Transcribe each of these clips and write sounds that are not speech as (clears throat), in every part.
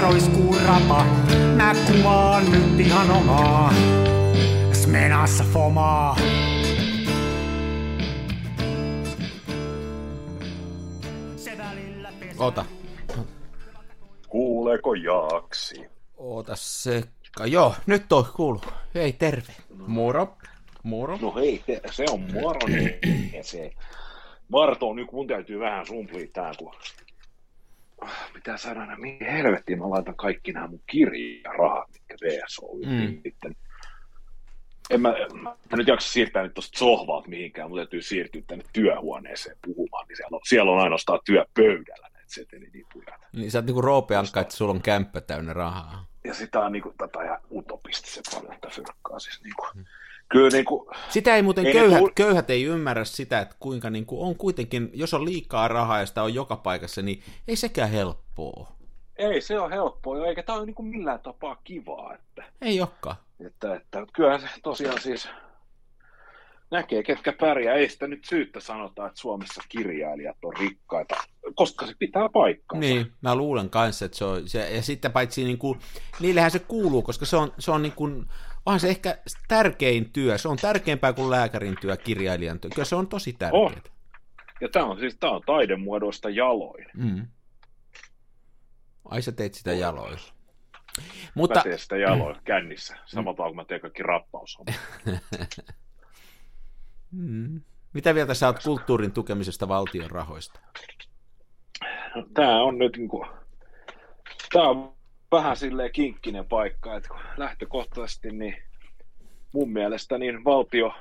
roiskuu rapa. Mä kuvaan nyt ihan omaa. Smenassa fomaa. Se välillä pesää. Ota. Kuuleeko jaaksi? Ota se. Joo, nyt on kuulu. Hei, terve. Moro. Moro. No hei, se on moro. niin (clears throat) se. Marto, nyt mun täytyy vähän sumplia tää, kun Ah, pitää saada nämä, mihin helvettiin mä laitan kaikki nämä mun kirjarahat, mitkä VS on mm. sitten. En mä, mä, mä, nyt jaksa siirtää nyt tuosta sohvalta mihinkään, mutta täytyy siirtyä tänne työhuoneeseen puhumaan, niin siellä on, siellä on ainoastaan työpöydällä näitä setelinipuja. Niin sä oot niinku Roope Ankka, että sulla on kämppä täynnä rahaa. Ja sitä on niinku tätä ja utopistisen paljon tätä fyrkkaa siis niinku. Mm kyllä niin kuin, Sitä ei muuten ei köyhät, tuu... köyhät ei ymmärrä sitä, että kuinka niin kuin on kuitenkin, jos on liikaa rahaa ja sitä on joka paikassa, niin ei sekään helppoa. Ei se on helppoa, eikä tämä ole niin kuin millään tapaa kivaa. Että, ei olekaan. Että, että, että kyllähän se tosiaan siis näkee, ketkä pärjää. Ei sitä nyt syyttä sanota, että Suomessa kirjailijat on rikkaita, koska se pitää paikkaa. Niin, mä luulen kanssa, että se on, se, ja sitten paitsi niin kuin, niillähän se kuuluu, koska se on, se on niin kuin, onhan se ehkä tärkein työ, se on tärkeämpää kuin lääkärin työ, kirjailijan työ, kyllä se on tosi tärkeää. On. Ja tämä on siis tämä on taidemuodoista jaloin. Mm. Ai sä teit sitä jaloin. Mutta... Mä teen sitä jaloin mm. kännissä, samalla tavalla kun mä teen kaikki rappaus. (laughs) mm. Mitä vielä sä oot kulttuurin tukemisesta valtion rahoista? No, tämä on nyt niin kuin, tämä on vähän silleen kinkkinen paikka, että lähtökohtaisesti niin mun mielestä niin valtio,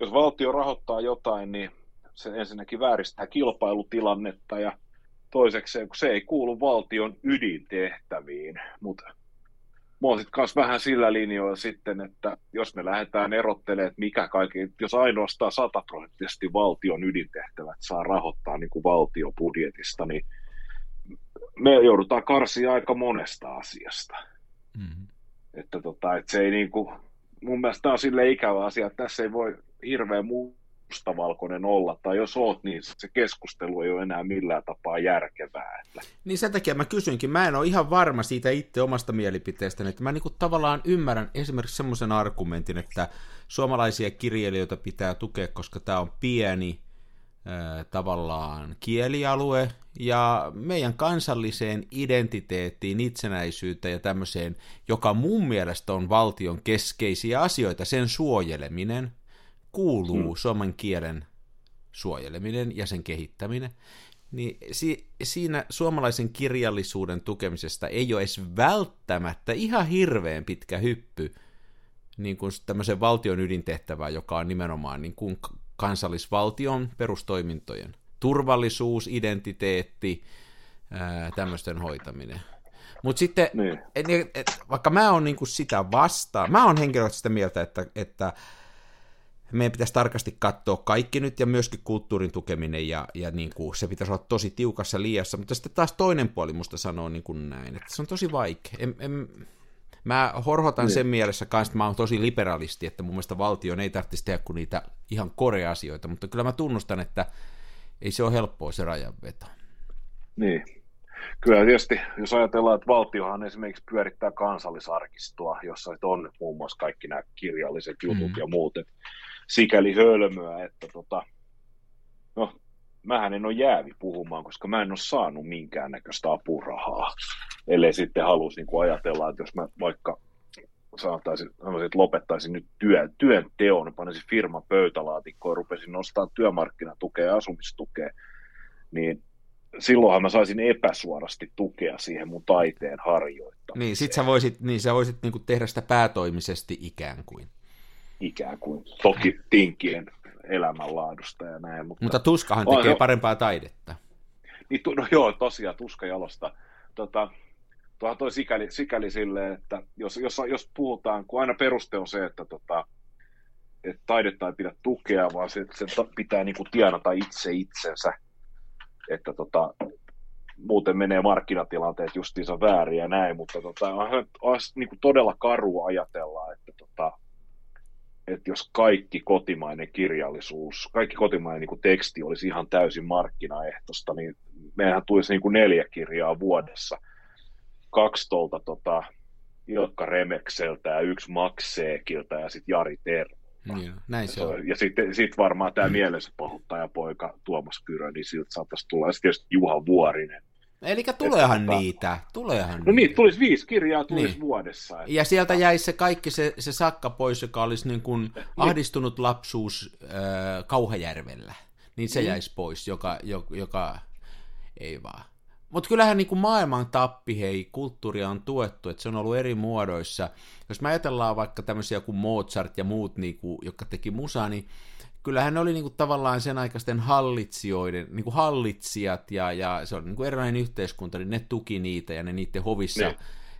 jos valtio rahoittaa jotain, niin se ensinnäkin vääristää kilpailutilannetta ja toisekseen, kun se ei kuulu valtion ydintehtäviin, mutta mä oon sitten vähän sillä linjoilla sitten, että jos me lähdetään erottelemaan, että mikä kaikki, jos ainoastaan sataprosenttisesti valtion ydintehtävät saa rahoittaa niin kuin valtiobudjetista, niin me joudutaan karsia aika monesta asiasta. Mm-hmm. Että, tota, että se ei niin kuin, mun mielestä tämä on sille ikävä asia, että tässä ei voi hirveän mustavalkoinen olla, tai jos oot, niin se keskustelu ei ole enää millään tapaa järkevää. Että... Niin sen takia mä kysynkin, mä en ole ihan varma siitä itse omasta mielipiteestäni, että mä niin kuin tavallaan ymmärrän esimerkiksi semmoisen argumentin, että suomalaisia kirjailijoita pitää tukea, koska tämä on pieni, tavallaan kielialue ja meidän kansalliseen identiteettiin, itsenäisyyteen ja tämmöiseen, joka mun mielestä on valtion keskeisiä asioita, sen suojeleminen kuuluu hmm. suomen kielen suojeleminen ja sen kehittäminen, niin si- siinä suomalaisen kirjallisuuden tukemisesta ei ole edes välttämättä ihan hirveän pitkä hyppy niin kuin tämmöisen valtion ydintehtävään, joka on nimenomaan niin kuin kansallisvaltion perustoimintojen. Turvallisuus, identiteetti, ää, tämmöisten hoitaminen. Mutta sitten, niin. et, et, vaikka mä oon niinku sitä vastaan, mä oon henkilökohtaisesti sitä mieltä, että, että meidän pitäisi tarkasti katsoa kaikki nyt ja myöskin kulttuurin tukeminen ja, ja niin kuin se pitäisi olla tosi tiukassa liiassa, mutta sitten taas toinen puoli musta sanoo niin kuin näin, että se on tosi vaikea. En, en, Mä horhotan niin. sen mielessä kanssa, että mä oon tosi liberalisti, että mun mielestä valtion ei tarvitsisi tehdä kuin niitä ihan korea-asioita, mutta kyllä mä tunnustan, että ei se ole helppoa se rajanveto. Niin. Kyllä tietysti, jos ajatellaan, että valtiohan esimerkiksi pyörittää kansallisarkistoa, jossa on muun muassa kaikki nämä kirjalliset jutut mm. ja muut, että sikäli hölmöä, että tota, no, mähän en ole jäävi puhumaan, koska mä en ole saanut minkäännäköistä apurahaa, ellei sitten halusi niin ajatella, että jos mä vaikka saataisin, että lopettaisin nyt työ, työn teon, panisin firma pöytälaatikkoon ja rupesin nostaa työmarkkinatukea ja asumistukea, niin silloinhan mä saisin epäsuorasti tukea siihen mun taiteen harjoittamiseen. Niin, sit sä voisit, niin sä voisit niin kuin tehdä sitä päätoimisesti ikään kuin. Ikään kuin, toki tinkien elämänlaadusta ja näin. Mutta, mutta tuskahan tekee on, parempaa taidetta. Niin, no joo, tosiaan tuska jalosta. Tota, tuohan toi sikäli, sikäli silleen, että jos, jos, jos puhutaan, kun aina peruste on se, että, tota, että taidetta ei pidä tukea, vaan se, se pitää niin kuin tienata itse itsensä, että tota, muuten menee markkinatilanteet justiinsa väärin ja näin, mutta tota, on, on niin kuin todella karua ajatella, että tota, että jos kaikki kotimainen kirjallisuus, kaikki kotimainen niin kuin teksti olisi ihan täysin markkinaehtoista, niin meidän tulisi niin kuin neljä kirjaa vuodessa. Kaksi tuolta tota, Ilkka Remekseltä ja yksi Max Seekiltä ja sitten Jari Tervo. Niin, näin se on. Ja sitten sit varmaan tämä mielensä pahoittaja poika Tuomas Kyrö, niin siltä saattaisi tulla. Ja sitten tietysti Juha Vuorinen. Eli tuleehan Että- niitä, tuleehan No niin, niitä. tulisi viisi kirjaa tulisi Niin. vuodessa. että- Ja sieltä jäi se kaikki se, se sakka pois, joka olisi niin kuin (laughs) ahdistunut lapsuus äh, Kauhajärvellä. Niin se jäisi pois, joka, joka, joka ei vaan. Mutta kyllähän niin kuin maailman tappi, hei, kulttuuria on tuettu, että se on ollut eri muodoissa. Jos me ajatellaan vaikka tämmöisiä kuin Mozart ja muut, niin kuin, jotka teki musaa, niin kyllähän ne oli niin kuin tavallaan sen aikaisten hallitsijoiden, niin kuin hallitsijat, ja, ja se on niin kuin erilainen yhteiskunta, niin ne tuki niitä, ja ne niiden hovissa Niin.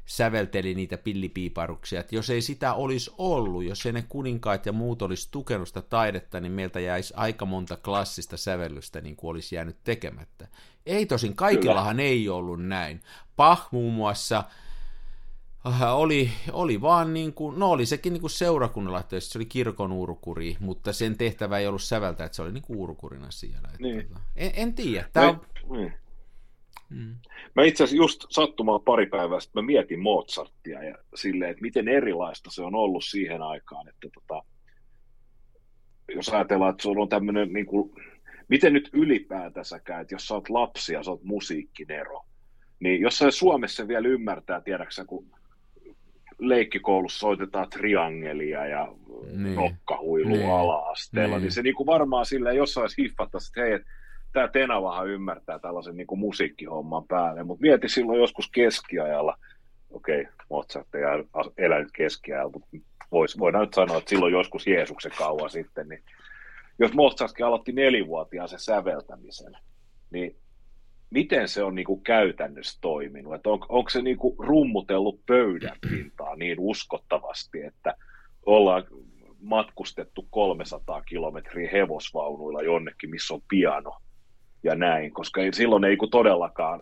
sävelteli niitä pillipiiparuksia. Että jos ei sitä olisi ollut, jos ei ne kuninkaat ja muut olisi tukenut sitä taidetta, niin meiltä jäisi aika monta klassista sävellystä, niin kuin olisi jäänyt tekemättä. Ei tosin, kaikillahan ei ollut näin. Pah muun muassa äh, oli, oli vaan niin kuin, no oli sekin niin kuin seurakunnalla, että se oli kirkon urkuri, mutta sen tehtävä ei ollut säveltää, että se oli niin kuin urkurina siellä. Että, Niin. tota, en, en tiedä, tämä on, niin. mm, mä itse asiassa just sattumaan pari päivää sitten mä mietin Mozartia ja silleen, että miten erilaista se on ollut siihen aikaan, että tota, jos ajatellaan, että sulla on tämmöinen, niin kuin, miten nyt ylipäätänsäkään, että jos sä oot lapsi ja sä oot musiikkinero, niin jos sä Suomessa vielä ymmärtää, tiedäksä, kun leikkikoulussa soitetaan triangelia ja Niin. niin. nokkahuilua Niin. ala-asteella, Niin. niin. se niinku varmaan silleen jossain hiffattaisi, että hei, tämä Tenavahan ymmärtää tällaisen niinku musiikkihomman päälle, mutta mieti silloin joskus keskiajalla, okei, okay, Mozart ei elänyt keskiajalla, mutta vois, voidaan nyt sanoa, että silloin joskus Jeesuksen kauan sitten, niin jos Mozartkin aloitti nelivuotiaan sen säveltämisen, niin miten se on niinku käytännössä toiminut? Että on, onko se niinku rummutellut pöydän pintaa niin uskottavasti, että ollaan matkustettu 300 kilometriä hevosvaunuilla jonnekin, missä on piano ja näin, koska ei, silloin ei todellakaan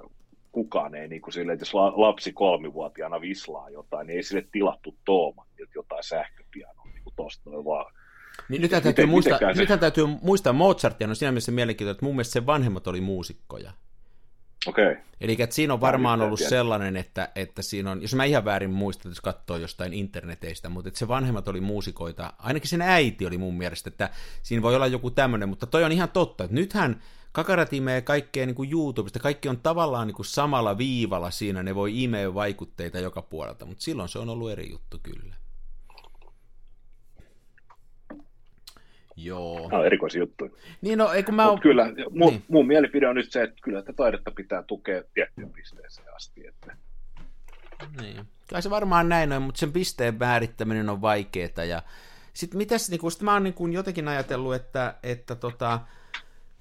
kukaan ei niin kuin sille, että jos la- lapsi kolmivuotiaana vislaa jotain, niin ei sille tilattu Toomatilta jotain sähköpianoa niin kuin tosta noin vaan. Niin nythän Miten- täytyy, muistaa, mitenkään se- nythän täytyy muistaa Mozartia, no siinä mielessä mielenkiintoista, että mun mielestä sen vanhemmat oli muusikkoja. Okei, okay. Eli että siinä on varmaan ollut tiedä. sellainen, että, että siinä on, jos mä ihan väärin muistan, jos katsoo jostain interneteistä, mutta että se vanhemmat oli muusikoita, ainakin sen äiti oli mun mielestä, että siinä voi olla joku tämmöinen, mutta toi on ihan totta, että nythän Kakarat imee kaikkea niin kuin YouTubesta, kaikki on tavallaan niin kuin samalla viivalla siinä, ne voi imeä vaikutteita joka puolelta, mutta silloin se on ollut eri juttu kyllä. Joo. Nämä on erikoisia juttuja. Niin no, ei kun mä oon... kyllä, mun, niin. mun mielipide on nyt se, että kyllä tätä taidetta pitää tukea tiettyyn pisteeseen asti. Että Niin. Kyllä se varmaan näin on, mutta sen pisteen määrittäminen on vaikeaa. Ja sitten mitäs, niin kun, sit mä oon niin kun jotenkin ajatellut, että, että tota,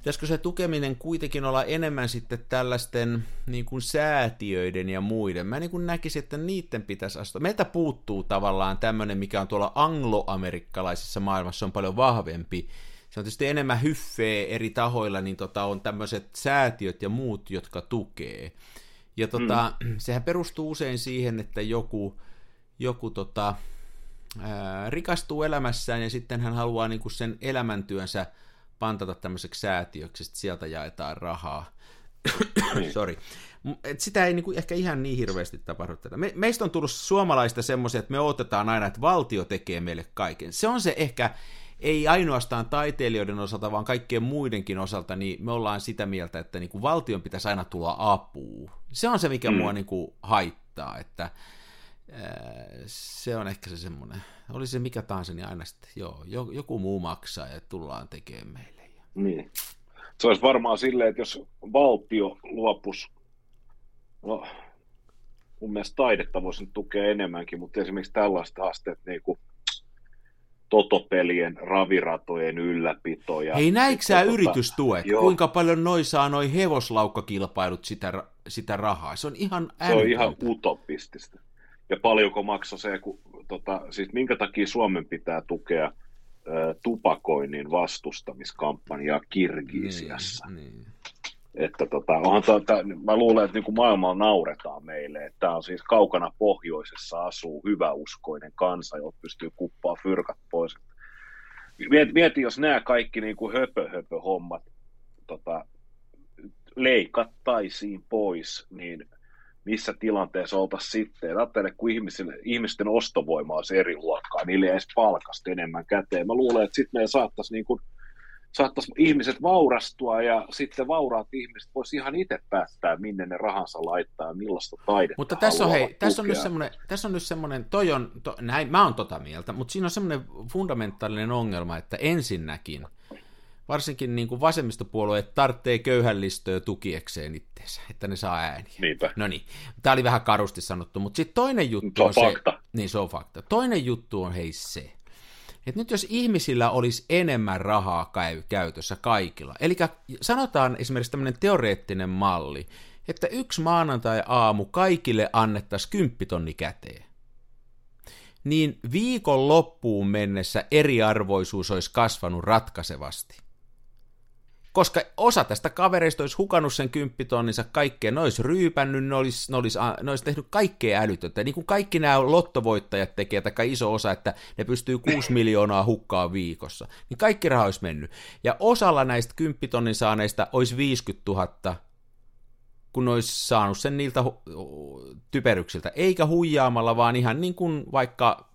pitäisikö se tukeminen kuitenkin olla enemmän sitten tällaisten niin kuin säätiöiden ja muiden. Mä niin kuin näkisin, että niiden pitäisi astua. Meiltä puuttuu tavallaan tämmöinen, mikä on tuolla angloamerikkalaisessa maailmassa on paljon vahvempi. Se on tietysti enemmän hyffeä eri tahoilla, niin tota, on tämmöiset säätiöt ja muut, jotka tukee. Ja tota, mm. (clears throat) sehän perustuu usein siihen, että joku, joku tota, ää, rikastuu elämässään ja sitten hän haluaa niinku sen elämäntyönsä pantata tämmöiseksi säätiöksi, että sieltä jaetaan rahaa. (coughs) Niin. Sorry. Et sitä ei niinku ehkä ihan niin hirveästi tapahdu tätä. Me, meistä on tullut suomalaista semmoisia, että me odotetaan aina, että valtio tekee meille kaiken. Se on se ehkä, ei ainoastaan taiteilijoiden osalta, vaan kaikkien muidenkin osalta, niin me ollaan sitä mieltä, että niinku valtion pitäisi aina tulla apuun. Se on se, mikä mm. mua niinku haittaa, että se on ehkä se semmoinen, oli se mikä tahansa, niin aina sitten, joo, jo- joku muu maksaa ja tullaan tekemään meille. Niin. Se olisi varmaan silleen, että jos valtio luopus, no, mun mielestä taidetta voisi nyt tukea enemmänkin, mutta esimerkiksi tällaista haasteet niin kuin totopelien, raviratojen ylläpito. Ja Hei, näikö sä tota- yritystuet? joo. Kuinka paljon noi saa noi hevoslaukkakilpailut sitä, sitä rahaa? Se on ihan Se on ihan utopistista. Ja paljonko maksoi se, kun, tota, siis minkä takia Suomen pitää tukea ö, tupakoinnin vastustamiskampanjaa Kirgisiassa. Niin, niin. Että tota, onhan tää, tää, mä luulen, että niin maailmalla nauretaan meille, että tämä on siis kaukana pohjoisessa asuu hyväuskoinen kansa, joka pystyy kuppaa fyrkat pois. Mieti, mieti jos nämä kaikki niin kuin höpö, höpö hommat tota, leikattaisiin pois, niin missä tilanteessa oltaisiin sitten. Ajattele, kun ihmisille, ihmisten ostovoima olisi eri luokkaa, niille ei edes palkasta enemmän käteen. Mä luulen, että sitten meidän saattaisi niin kuin saattaisi ihmiset vaurastua ja sitten vauraat ihmiset voisi ihan itse päättää, minne ne rahansa laittaa ja millaista taidetta Mutta tässä on, hei, tässä on, nyt semmoinen, tässä on nyt semmoinen, toi on, to, näin, mä oon tota mieltä, mutta siinä on semmoinen fundamentaalinen ongelma, että ensinnäkin, varsinkin niin kuin vasemmistopuolueet tarvitsee köyhällistöä tukiekseen itteensä, että ne saa ääniä. Niinpä. No niin, tämä oli vähän karusti sanottu, mutta sitten toinen juttu Se on on se... fakta. Niin, se on fakta. Toinen juttu on hei se, että nyt jos ihmisillä olisi enemmän rahaa käy, käytössä kaikilla, eli sanotaan esimerkiksi tämmöinen teoreettinen malli, että yksi maanantai-aamu kaikille annettaisiin kymppitonni käteen, niin viikon loppuun mennessä eriarvoisuus olisi kasvanut ratkaisevasti. Koska osa tästä kavereista olisi hukannut sen kymppitonninsa kaikkeen, ne olisi ryypännyt, ne olisi, ne olisi, ne olisi tehnyt kaikkea älytöntä. Niin kuin kaikki nämä lottovoittajat tekee, tai iso osa, että ne pystyy 6 (clears throat) miljoonaa hukkaa viikossa, niin kaikki raha olisi mennyt. Ja osalla näistä kymppitonnin saaneista olisi 50 000 kun ne olisi saanut sen niiltä typeryksiltä, eikä huijaamalla, vaan ihan niin kuin vaikka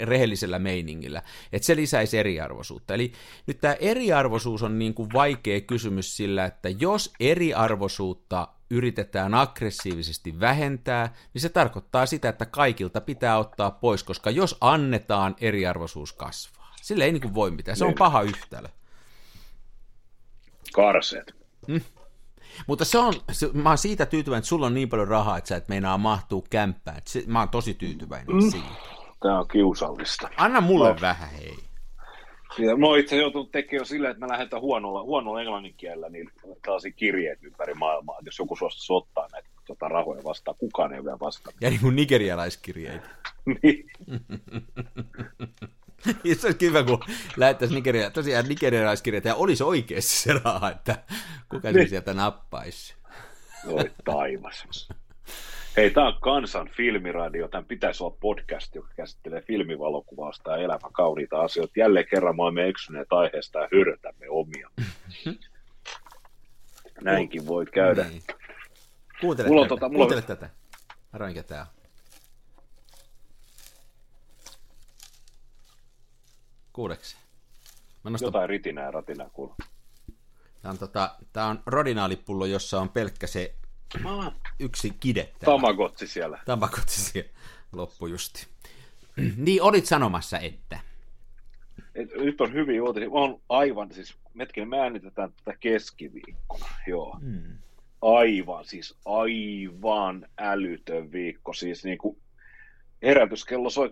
rehellisellä meiningillä, että se lisäisi eriarvoisuutta. Eli nyt tämä eriarvoisuus on niin kuin vaikea kysymys sillä, että jos eriarvoisuutta yritetään aggressiivisesti vähentää, niin se tarkoittaa sitä, että kaikilta pitää ottaa pois, koska jos annetaan, eriarvoisuus kasvaa. Sille ei niin kuin voi mitään, se on paha yhtälö. Karseet. Mutta se on, se, mä oon siitä tyytyväinen, että sulla on niin paljon rahaa, että sä et meinaa mahtuu kämppään. Se, mä oon tosi tyytyväinen mm. siitä. Tämä on kiusallista. Anna mulle no. vähän, hei. Ja mä oon itse joutunut tekemään sillä, että mä lähetän huonolla, huonolla englannin kielellä niin tällaisia kirjeet ympäri maailmaa, että jos joku suostuisi ottaa näitä tota, rahoja vastaan, kukaan ei ole vielä vastannut. Ja niin kuin nigerialaiskirjeitä. niin. (laughs) se olisi kiva, kun lähettäisiin Nigeria, tosiaan nigerialaiskirjeitä ja olisi oikeasti se raha, että kuka se sieltä nappaisi. Oi taivas. Hei, tämä on Kansan filmiradio. Tämän pitäisi olla podcast, joka käsittelee filmivalokuvausta ja elämän kauniita asioita. Jälleen kerran me olemme eksyneet aiheesta ja hyrrätämme omia. Näinkin voi käydä. Niin. Kuuntele, Mulla tätä. tota- mulla Kuuntele tätä. Arvoin, mikä. Kuuleksi. Mä nostan Jotain ritinää ja ratinää kuuluu. Tämä on, tota, tää on rodinaalipullo, jossa on pelkkä se yksi kide. täällä. Tamagotsi siellä. Tamakotsi siellä. Loppu justi. (clears throat) niin, olit sanomassa, että... Et, nyt on hyviä uutisia. Oon aivan, siis metkin me äänitetään tätä keskiviikkona. Joo. Hmm. Aivan, siis aivan älytön viikko. Siis niin kuin herätyskello soi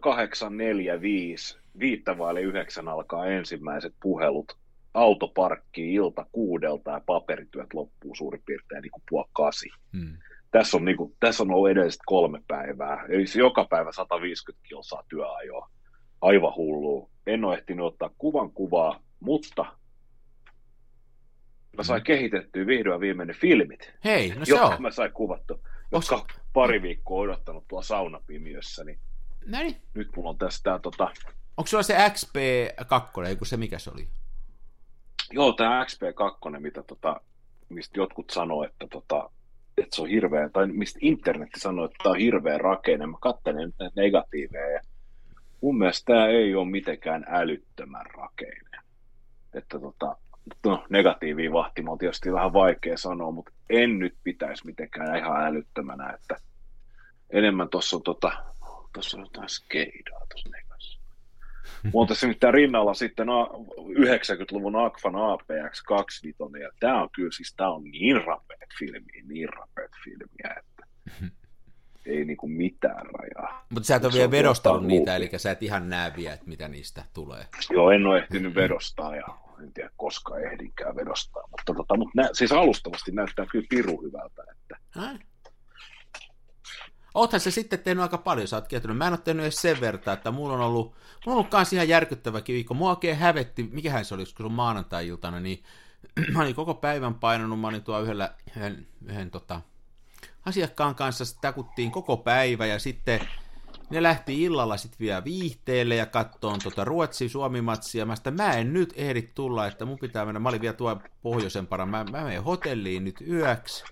8.45, viittä vaille yhdeksän alkaa ensimmäiset puhelut. Autoparkki ilta kuudelta ja paperityöt loppuu suurin piirtein niin kuin puoli kasi. Hmm. Tässä on, niin kuin, tässä on ollut edelliset kolme päivää. Eli se joka päivä 150 kilsaa työajoa. Aivan hullua. En ole ehtinyt ottaa kuvan kuvaa, mutta mä sain kehitettyä vihdoin viimeinen filmit, Hei, no se on. mä sain kuvattu, jotka pari viikkoa odottanut tuolla saunapimiössä, niin niin. nyt mulla on tässä tää tota, Onko sulla se XP2, ei kun se mikä se oli? joo tää XP2, mitä tota, mistä jotkut sanoo, että tota, että se on hirveä, tai mistä internetti sanoo, että tämä on hirveä rakenne. Mä katselen näitä negatiiveja ja mun mielestä tämä ei ole mitenkään älyttömän rakeinen. Että tota, no, negatiivia vahtima on tietysti vähän vaikea sanoa, mutta en nyt pitäisi mitenkään ihan älyttömänä, että enemmän tuossa on, tota, tossa on jotain skeidaa tuossa. Mulla on tässä nimittäin rinnalla sitten a- 90-luvun Akfan APX 25, ja tämä on kyllä siis, tää on niin rapeat filmiä, niin rapeat filmiä, että ei niinku mitään rajaa. Mutta sä et ole vielä vedostanut niitä, luupia. eli sä et ihan näe vielä, että mitä niistä tulee. Joo, en ole ehtinyt vedostaa ja en tiedä koska ehdinkään vedostaa, mutta, tota, mutta nä, siis alustavasti näyttää kyllä piru hyvältä, että Ai. Oothan se sitten tehnyt aika paljon, sä oot kertonut. Mä en ole tehnyt edes sen verran, että mulla on ollut, mulla on ollut kans ihan järkyttäväkin viikko. Mua oikein hävetti, mikähän se oli, kun se on maanantai-iltana, niin (clears throat) mä olin koko päivän painanut, mä olin tuolla yhdellä, yhden, yhden tota, asiakkaan kanssa, takuttiin koko päivä ja sitten ne lähti illalla sitten vielä viihteelle ja kattoon tota Ruotsi-Suomi-matsia. Mä sitä, mä en nyt ehdi tulla, että mun pitää mennä. Mä olin vielä tuolla pohjoisempana. Mä, mä menen hotelliin nyt yöksi.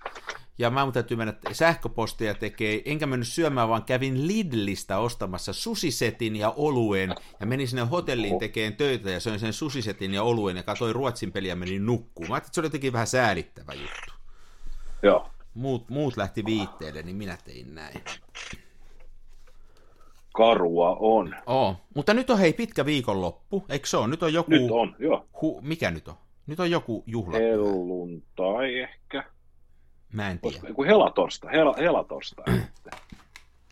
Ja mä mun täytyy mennä sähköpostia tekee, enkä mennyt syömään, vaan kävin Lidlistä ostamassa susisetin ja oluen, ja menin sinne hotelliin tekemään töitä, ja söin sen susisetin ja oluen, ja katsoin Ruotsin peliä ja menin nukkuun. Mä ajattelin, että se oli jotenkin vähän säälittävä juttu. Joo. Muut, muut lähti viitteelle, niin minä tein näin. Karua on. Oo, mutta nyt on hei pitkä viikonloppu, eikö se ole? Nyt on joku... Nyt on, joo. Hu, mikä nyt on? Nyt on joku juhla. Helluntai ehkä. Mä en tiedä. Olisiko joku helatorsta, hela, helatorstai.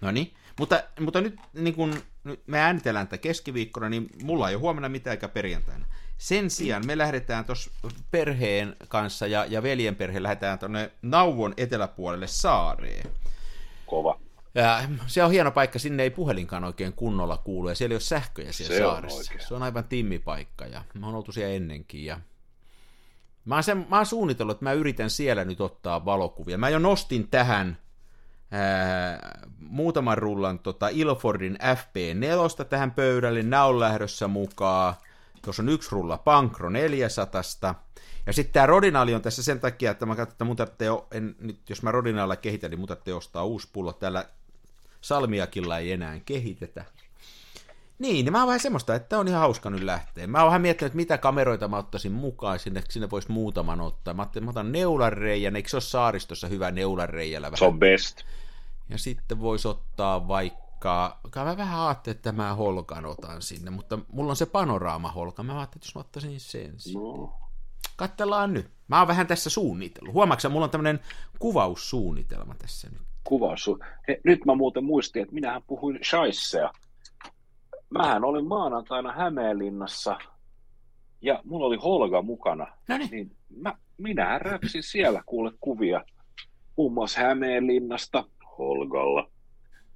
No niin, mutta, mutta nyt, niin kun, nyt me äänitellään tätä keskiviikkona, niin mulla ei ole huomenna mitään eikä perjantaina. Sen sijaan me lähdetään tuossa perheen kanssa ja, ja veljen perhe lähdetään tuonne Nauvon eteläpuolelle saareen. Kova. Ja se on hieno paikka, sinne ei puhelinkaan oikein kunnolla kuulu, ja siellä ei ole sähköjä siellä Se on saaressa. oikein. Se on aivan timmipaikka, ja mä oon oltu siellä ennenkin, ja mä oon, sen, mä oon suunnitellut, että mä yritän siellä nyt ottaa valokuvia. Mä jo nostin tähän ää, muutaman rullan tota Ilfordin FP4 tähän pöydälle, nää on lähdössä mukaan. Tuossa on yksi rulla Pankro 400. Ja sitten tämä Rodinali on tässä sen takia, että mä katson, että mun tarvitsee, en, nyt jos mä Rodinalla kehitän, niin mun tarvitsee ostaa uusi pullo. Täällä Salmiakilla ei enää kehitetä. Niin, niin mä oon vähän semmoista, että on ihan hauska nyt lähteä. Mä oon vähän miettinyt, että mitä kameroita mä ottaisin mukaan sinne, sinne voisi muutaman ottaa. Mä ajattelin, että mä otan neulanreijän, eikö se ole saaristossa hyvä neulanreijällä vähän? Se on best. Ja sitten voisi ottaa vaikka, kai mä vähän ajattelin, että mä holkan otan sinne, mutta mulla on se panoraama-holka, mä ajattelin, että jos mä ottaisin sen sinne. No. Katsellaan nyt. Mä oon vähän tässä suunnitellut. Huomaatko, mulla on tämmönen kuvaussuunnitelma tässä nyt. kuvaus. He, nyt mä muuten muistin, että minähän puhuin shaissea. Mähän olin maanantaina Hämeenlinnassa ja mulla oli Holga mukana. Niin. Mä, minähän räpsin siellä kuule kuvia muun muassa Hämeenlinnasta Holgalla.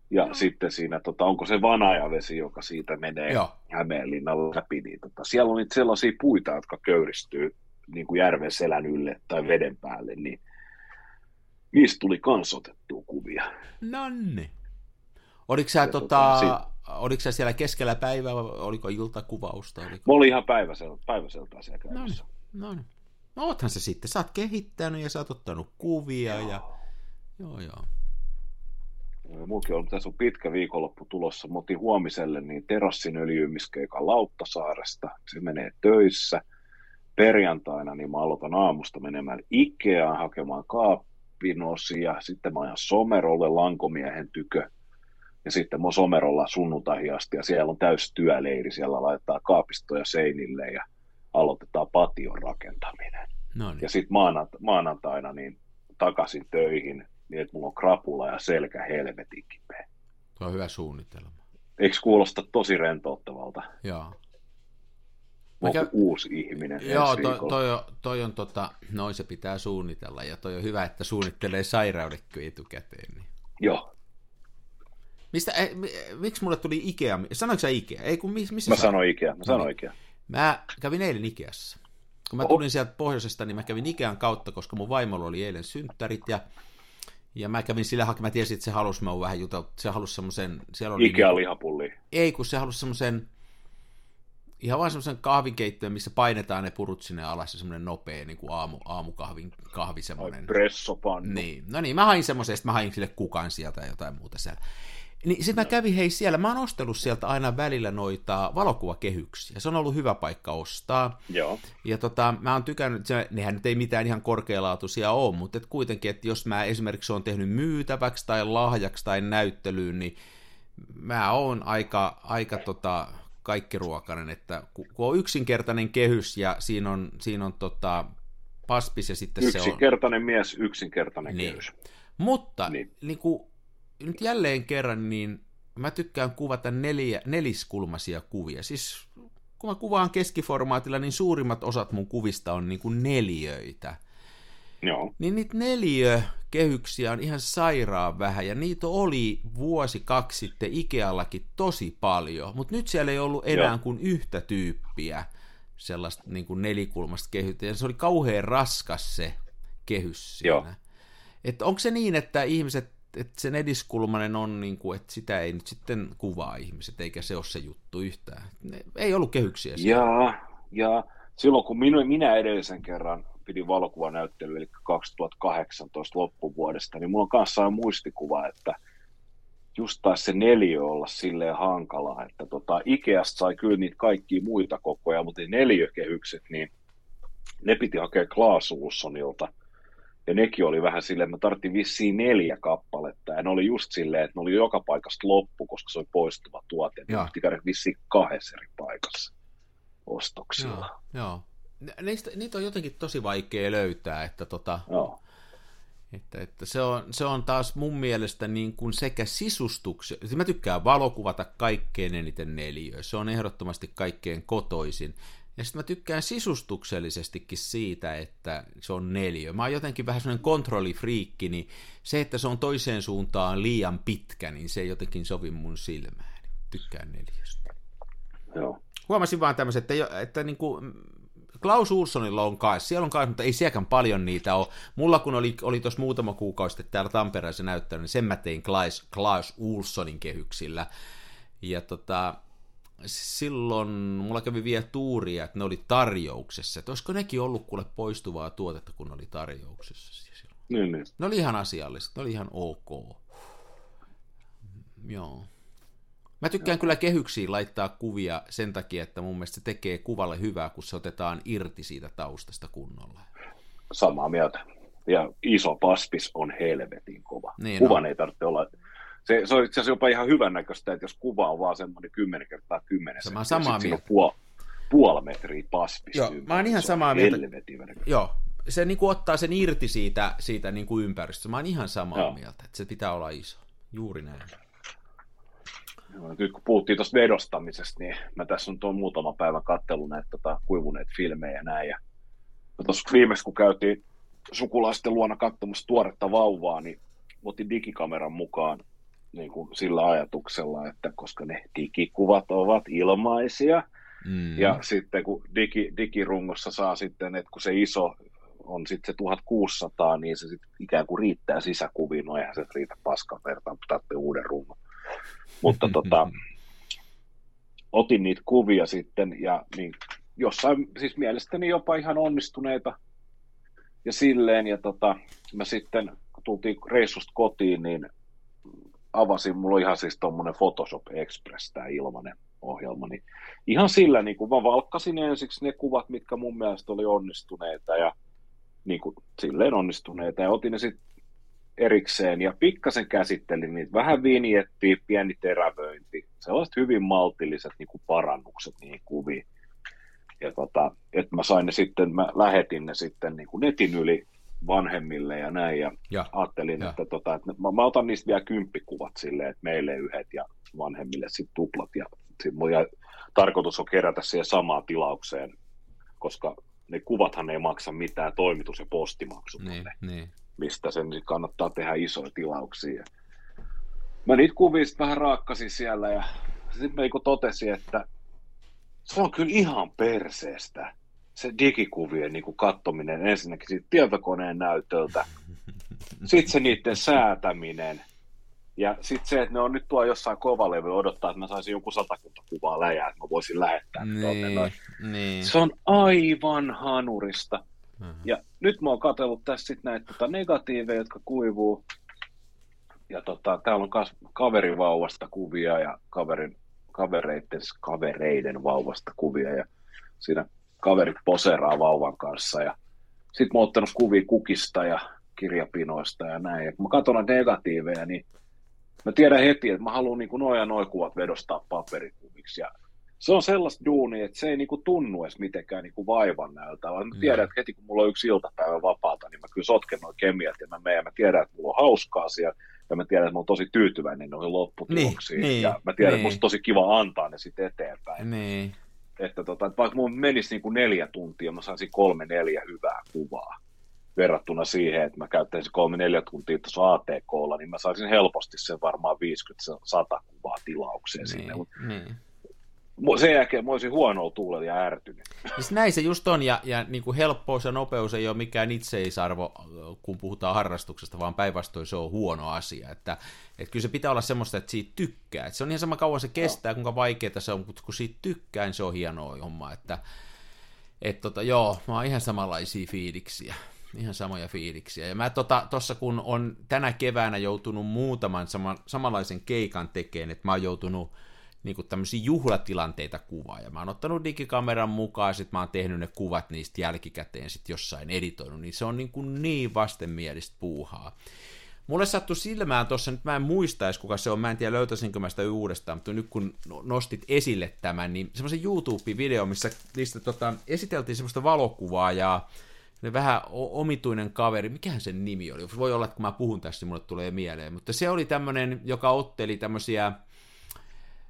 Ja No. sitten siinä, tota, onko se vanajavesi, joka siitä menee Joo. Hämeenlinnan läpi, niin tota, siellä on niitä sellaisia puita, jotka köyristyy niin kuin järven selän ylle tai veden päälle, niin niistä tuli kans otettua kuvia. Nonni. Oliko sä, Ja tota, tota, oliko sä siellä keskellä päivää, vai oliko iltakuvausta? Oliko... Mä olin ihan päiväsel, päiväseltään siellä No niin, käymässä. no niin. No oothan se sitten. Sä oot kehittänyt ja sä oot ottanut kuvia ja... Joo, joo. Muukin on, tässä on pitkä viikonloppu tulossa. Mä otin huomiselle niin terassin öljymiskeikan Lauttasaaresta. Se menee töissä. Perjantaina niin mä aloitan aamusta menemään Ikeaan hakemaan kaappinosia. Sitten mä ajan Somerolle lankomiehen tykö. Ja sitten mä oon Somerolla sunnuntaihin asti ja siellä on täys työleiri. Siellä laitetaan kaapistoja seinille ja aloitetaan patio rakentaminen. No niin. Ja sitten maanant- maanantaina niin takaisin töihin, niin että mulla on krapula ja selkä helvetin kipeä. Tuo on hyvä suunnitelma. Eikö kuulosta tosi rentouttavalta? Joo. Mä käyn- uusi ihminen Joo, toi, toi, on, toi on tota, noin se pitää suunnitella, ja toi on hyvä, että suunnittelee sairaudekin etukäteen. Niin. Joo, Mistä, eh, mi- miksi mulle tuli Ikea? Sanoitko sä Ikea? Ei, kun miss, missä mä sanoin Ikea, mä No sanoin niin. Ikea. Mä kävin eilen Ikeassa. Kun mä tulin sieltä pohjoisesta, niin mä kävin Ikean kautta, koska mun vaimolla oli eilen synttärit, ja, ja mä kävin sillä hakemaan, mä tiesin, että se halusi mä vähän jutella, se halusi semmoisen, siellä oli Ikea niinku- lihapulli. ei, kun se halusi semmoisen, ihan vaan semmoisen kahvinkeittiön, missä painetaan ne purut sinne alas, ja semmoinen nopea niin kuin aamu, aamukahvin kahvi Ai semmoinen. pressopannu. Niin, no niin, mä hain semmoisen, mä hain sille kukan sieltä ja jotain muuta siellä. Niin sitten mä kävin hei siellä, mä oon ostellut sieltä aina välillä noita valokuvakehyksiä. Se on ollut hyvä paikka ostaa. Joo, Ja tota, mä oon tykännyt, se, nehän nyt ei mitään ihan korkealaatuisia ole, mutta et kuitenkin, että jos mä esimerkiksi on tehnyt myytäväksi tai lahjaksi tai näyttelyyn, niin mä oon aika, aika tota, kaikkiruokainen, että ku- kun on yksinkertainen kehys ja siinä on, siinä on tota, paspis ja sitten se on... yksinkertainen mies, yksinkertainen Niin. kehys. Mutta Niin. niin. Niin kuin, nyt jälleen kerran, niin mä tykkään kuvata neljä, neliskulmaisia kuvia. Siis kun mä kuvaan keskiformaatilla, niin suurimmat osat mun kuvista on niin kuin neliöitä. Joo, Niin niitä neliökehyksiä on ihan sairaan vähän, ja niitä oli vuosi kaksi sitten Ikeallakin tosi paljon, mutta nyt siellä ei ollut enää Joo. kuin yhtä tyyppiä sellaista niin kuin nelikulmasta kehystä, ja se oli kauhean raskas se kehys siinä. Joo. Että onko se niin, että ihmiset, että se nediskulmanen on niin kuin, että sitä ei nyt sitten kuvaa ihmiset, eikä se ole se juttu yhtään. Ne, ei ollut kehyksiä siellä. ja, ja silloin kun minä, minä edellisen kerran pidin valokuvanäyttely, eli 2018 loppuvuodesta, niin mulla on kanssa muistikuva, että just taisi se neljä olla silleen hankalaa, että tota, Ikeasta sai kyllä niitä kaikkia muita kokoja, mutta ne neljäkehykset, niin ne piti hakea Klaas Ulssonilta, ja nekin oli vähän silleen, että mä tarvitsin vissiin neljä kappaletta, ja ne oli just silleen, että ne oli joka paikasta loppu, koska se oli poistuva tuote, ja piti käydä vissiin kahdessa eri paikassa ostoksilla. Joo, joo. Niistä, niitä on jotenkin tosi vaikea löytää, että tota, Joo. Että, että se, on, se on taas mun mielestä niin kuin sekä sisustuksen, siis mä tykkään valokuvata kaikkein eniten neliöä, se on ehdottomasti kaikkein kotoisin. Ja sitten mä tykkään sisustuksellisestikin siitä, että se on neliö. Mä oon jotenkin vähän sellainen kontrollifriikki, niin se, että se on toiseen suuntaan liian pitkä, niin se ei jotenkin sovi mun silmään. Tykkään neliöstä. Joo. Huomasin vaan tämmöisen, että, että niin kuin, Klaus Ulssonilla on kai, siellä on kai, mutta ei sielläkään paljon niitä ole. Mulla kun oli, oli tuossa muutama kuukausi sitten täällä Tampereessa näyttänyt, niin sen mä tein Klaus, Klaus Ulssonin kehyksillä. Ja tota, silloin mulla kävi vielä tuuria, että ne oli tarjouksessa. Että olisiko nekin ollut kuule poistuvaa tuotetta, kun ne oli tarjouksessa. Niin, niin. Ne oli ihan asialliset, ne oli ihan ok. Joo. Mä tykkään Joo. kyllä kehyksiin laittaa kuvia sen takia, että mun mielestä se tekee kuvalle hyvää, kun se otetaan irti siitä taustasta kunnolla. Samaa mieltä. Ja iso paspis on helvetin kova. Niin Kuvan no. ei tarvitse olla... Se, se on itse asiassa jopa ihan hyvän näköistä, että jos kuva on vaan semmoinen 10 kertaa 10 Mä samaa mieltä. Puol, puoli metriä paspis. Joo, mä oon ihan samaa mieltä. Joo, se niin kuin ottaa sen irti siitä, siitä niin kuin ympäristöstä. Mä oon ihan samaa Joo. mieltä, että se pitää olla iso. Juuri näin. Nyt kun puhuttiin tuosta vedostamisesta, niin mä tässä on tuon muutama päivän kattelu näitä tota, kuivuneet filmejä ja näin. Ja tuossa viimeksi, kun käytiin sukulaisten luona katsomassa tuoretta vauvaa, niin otin digikameran mukaan niin kuin sillä ajatuksella, että koska ne digikuvat ovat ilmaisia, mm. ja sitten kun digi, digirungossa saa sitten, että kun se iso on sitten se 1600, niin se sitten ikään kuin riittää sisäkuviin, no eihän se riitä paskan vertaan, pitää uuden rungon. Mutta (laughs) tota, otin niitä kuvia sitten ja niin jossain siis mielestäni jopa ihan onnistuneita ja silleen. Ja tota, mä sitten, kun tultiin reissusta kotiin, niin avasin, mulla ihan siis tuommoinen Photoshop Express, tämä ilmanen ohjelma, niin ihan sillä niin kuin mä valkkasin ensiksi ne kuvat, mitkä mun mielestä oli onnistuneita ja niin kuin, silleen onnistuneita ja otin ne sitten erikseen ja pikkasen käsittelin niitä, vähän vinjettiä, pieni terävöinti, sellaiset hyvin maltilliset niin kuin parannukset niihin kuviin. Ja tota, että mä sain ne sitten, mä lähetin ne sitten niin kuin netin yli vanhemmille ja näin, ja, ja ajattelin, ja. että, tota, että mä, mä, otan niistä vielä kymppikuvat silleen, että meille yhdet ja vanhemmille sitten tuplat, ja, sit ja tarkoitus on kerätä siihen samaan tilaukseen, koska ne kuvathan ei maksa mitään toimitus- ja postimaksut. Niin, niin mistä sen kannattaa tehdä isoja tilauksia. Mä niitä kuvia vähän raakkasin siellä ja sitten Meiko totesi, että se on kyllä ihan perseestä se digikuvien niin kuin kattominen ensinnäkin siitä tietokoneen näytöltä, (laughs) sitten se niiden säätäminen, ja sitten se, että ne on nyt tuo jossain kovalevy odottaa, että mä saisin joku satakunta kuvaa läjää, että mä voisin lähettää niin, niin. Se on aivan hanurista. Mm-hmm. Ja nyt mä oon katsellut tässä sitten näitä tota, negatiiveja, jotka kuivuu. Ja tota, täällä on kas, kaverin vauvasta kuvia ja kaverin, kavereiden, kavereiden vauvasta kuvia. Ja siinä kaverit poseraa vauvan kanssa. Ja sitten mä oon ottanut kuvia kukista ja kirjapinoista ja näin. Ja kun mä katson negatiiveja, niin mä tiedän heti, että mä haluan niin noin ja noin kuvat vedostaa paperikuviksi. Ja se on sellaista duunia, että se ei niinku tunnu edes mitenkään niinku vaivan näiltä, vaan mä tiedän, että heti kun mulla on yksi iltapäivä vapaata, niin mä kyllä sotken noin kemiat ja mä menen ja mä tiedän, että mulla on hauskaa siellä ja mä tiedän, että mä oon tosi tyytyväinen noihin lopputuloksiin niin, ja mä tiedän, niin. että musta tosi kiva antaa ne sitten eteenpäin. Niin. Että, tota, että vaikka mun menisi niinku neljä tuntia, mä saisin kolme neljä hyvää kuvaa verrattuna siihen, että mä käyttäisin kolme neljä tuntia tuossa ATKlla, niin mä saisin helposti sen varmaan 50-100 kuvaa tilaukseen niin, sinne. Niin sen jälkeen mä olisin huonoa tuulella ja ärtynyt. Siis näin se just on, ja, ja niin kuin helppous ja nopeus ei ole mikään itseisarvo, kun puhutaan harrastuksesta, vaan päinvastoin se on huono asia. Että, että kyllä se pitää olla semmoista, että siitä tykkää. Että se on ihan sama kauan se kestää, no. kuinka vaikeaa se on, mutta kun siitä tykkää, niin se on hienoa homma. Että, että tota, joo, mä oon ihan samanlaisia fiiliksiä. Ihan samoja fiiliksiä. Ja mä tuossa tota, kun on tänä keväänä joutunut muutaman sama, samanlaisen keikan tekemään, että mä oon joutunut niin kuin tämmöisiä juhlatilanteita kuvaa, ja mä oon ottanut digikameran mukaan, sit mä oon tehnyt ne kuvat niistä jälkikäteen sit jossain editoinut, niin se on niin, kuin niin vastenmielistä puuhaa. Mulle sattui silmään tuossa, nyt mä en muistaisi kuka se on, mä en tiedä löytäisinkö mä sitä uudestaan, mutta nyt kun nostit esille tämän, niin semmoisen YouTube-video, missä niistä tota, esiteltiin semmoista valokuvaa ja ne vähän omituinen kaveri, mikähän sen nimi oli, voi olla, että kun mä puhun tästä, niin mulle tulee mieleen, mutta se oli tämmöinen, joka otteli tämmöisiä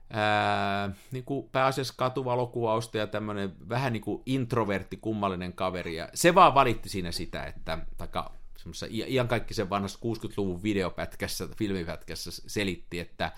ää, niin kuin pääasiassa katuvalokuvausta ja tämmöinen vähän niin kuin introvertti, kummallinen kaveri, ja se vaan valitti siinä sitä, että, taka, semmoisessa ihan kaikki sen vanhassa 60-luvun videopätkässä, filmipätkässä selitti, että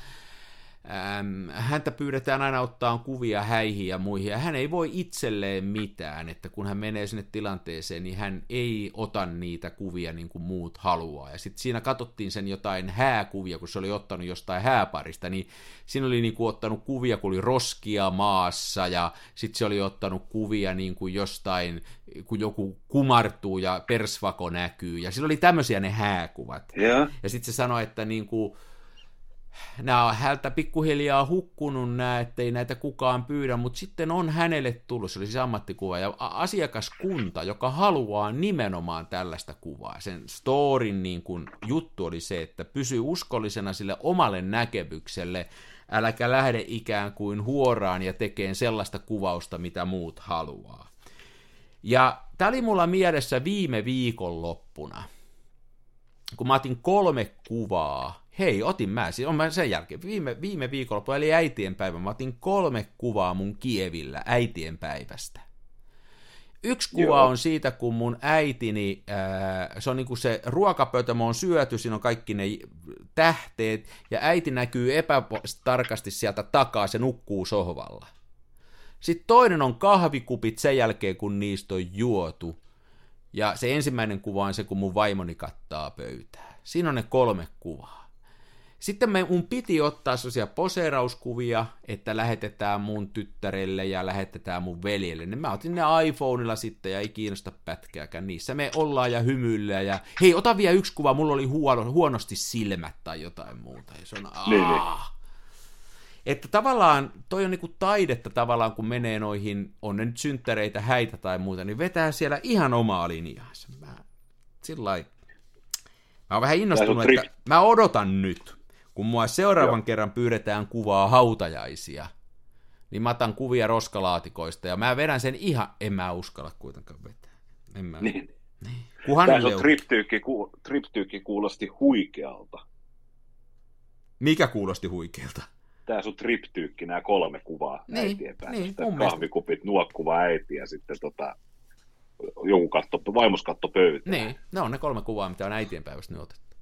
Ähm, häntä pyydetään aina ottaa kuvia häihin ja muihin, ja hän ei voi itselleen mitään, että kun hän menee sinne tilanteeseen, niin hän ei ota niitä kuvia niin kuin muut haluaa. Ja sitten siinä katsottiin sen jotain hääkuvia, kun se oli ottanut jostain hääparista, niin siinä oli niin kuin ottanut kuvia, kun oli roskia maassa, ja sitten se oli ottanut kuvia niin kuin jostain, kun joku kumartuu ja persvako näkyy, ja sillä oli tämmöisiä ne hääkuvat. Yeah. Ja sitten se sanoi, että niin kuin, nämä on häntä pikkuhiljaa hukkunut nämä, ettei näitä kukaan pyydä, mutta sitten on hänelle tullut, se oli siis ammattikuva, ja asiakaskunta, joka haluaa nimenomaan tällaista kuvaa. Sen storin niin kuin, juttu oli se, että pysy uskollisena sille omalle näkemykselle, äläkä lähde ikään kuin huoraan ja tekeen sellaista kuvausta, mitä muut haluaa. Ja tämä oli mulla mielessä viime viikon loppuna, kun mä otin kolme kuvaa hei, otin mä, siis on mä sen jälkeen, viime, viime viikolla, eli äitien päivä, mä otin kolme kuvaa mun Kievillä äitien päivästä. Yksi kuva Joo. on siitä, kun mun äitini, ää, se on niinku se ruokapöytä, on syöty, siinä on kaikki ne tähteet, ja äiti näkyy epätarkasti sieltä takaa, se nukkuu sohvalla. Sitten toinen on kahvikupit sen jälkeen, kun niistä on juotu. Ja se ensimmäinen kuva on se, kun mun vaimoni kattaa pöytää. Siinä on ne kolme kuvaa. Sitten me, mun piti ottaa sellaisia poseerauskuvia, että lähetetään mun tyttärelle ja lähetetään mun veljelle. Niin mä otin ne iPhoneilla sitten ja ei kiinnosta pätkääkään. Niissä me ollaan ja hymyillä ja hei, ota vielä yksi kuva, mulla oli huono, huonosti silmät tai jotain muuta. Ja se on niin, niin. Että tavallaan toi on niinku taidetta tavallaan, kun menee noihin, on ne nyt synttäreitä, häitä tai muuta, niin vetää siellä ihan omaa linjaansa. Mä, sillä Mä oon vähän innostunut, että mä odotan nyt kun mua seuraavan Joo. kerran pyydetään kuvaa hautajaisia, niin mä otan kuvia roskalaatikoista ja mä vedän sen ihan, en mä uskalla kuitenkaan vetää. En mä... Niin. niin. Kuhan Tämä sun triptyykki, ku, triptyykki kuulosti huikealta. Mikä kuulosti huikealta? Tämä sun triptyykki, nämä kolme kuvaa niin, äitien niin, kahvikupit, mielestä... nuokkuva äiti ja sitten tota, joku katto, vaimos katto pöytään. Niin, ne on ne kolme kuvaa, mitä on äitien päivästä nyt otettu.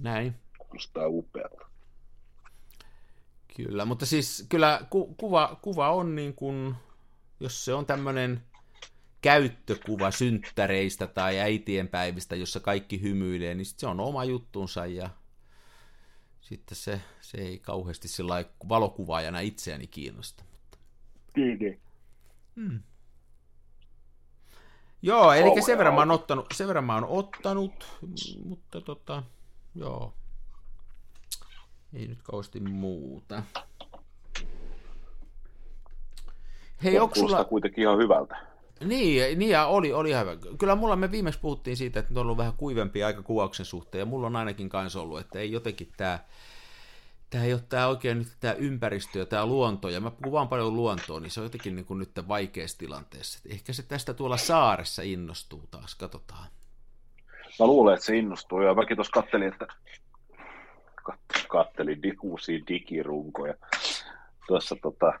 Näin kuulostaa upealta. Kyllä, mutta siis kyllä ku, kuva, kuva on niin kuin, jos se on tämmöinen käyttökuva synttäreistä tai äitienpäivistä, jossa kaikki hymyilee, niin se on oma juttunsa ja sitten se, se ei kauheasti sillä valokuvaajana itseäni kiinnosta. Mutta... Niin. Hmm. Joo, eli sen verran, mä oon ottanut, sen verran mä oon ottanut, mutta tota, joo, ei nyt kauheasti muuta. Hei, onko sulla... kuitenkin ihan hyvältä. Niin, niin ja oli, oli hyvä. Kyllä mulla me viimeksi puhuttiin siitä, että on ollut vähän kuivempi aika kuvauksen suhteen, ja mulla on ainakin kanssa ollut, että ei jotenkin tämä tämä ei ole tämä oikein nyt tämä ympäristö ja tämä luonto, ja mä kuvaan paljon luontoa, niin se on jotenkin niin kuin nyt vaikeassa tilanteessa. Ehkä se tästä tuolla saaressa innostuu taas, katsotaan. Mä luulen, että se innostuu, ja mäkin tuossa kattelin, että kattelin uusia digirunkoja. Tuossa tota,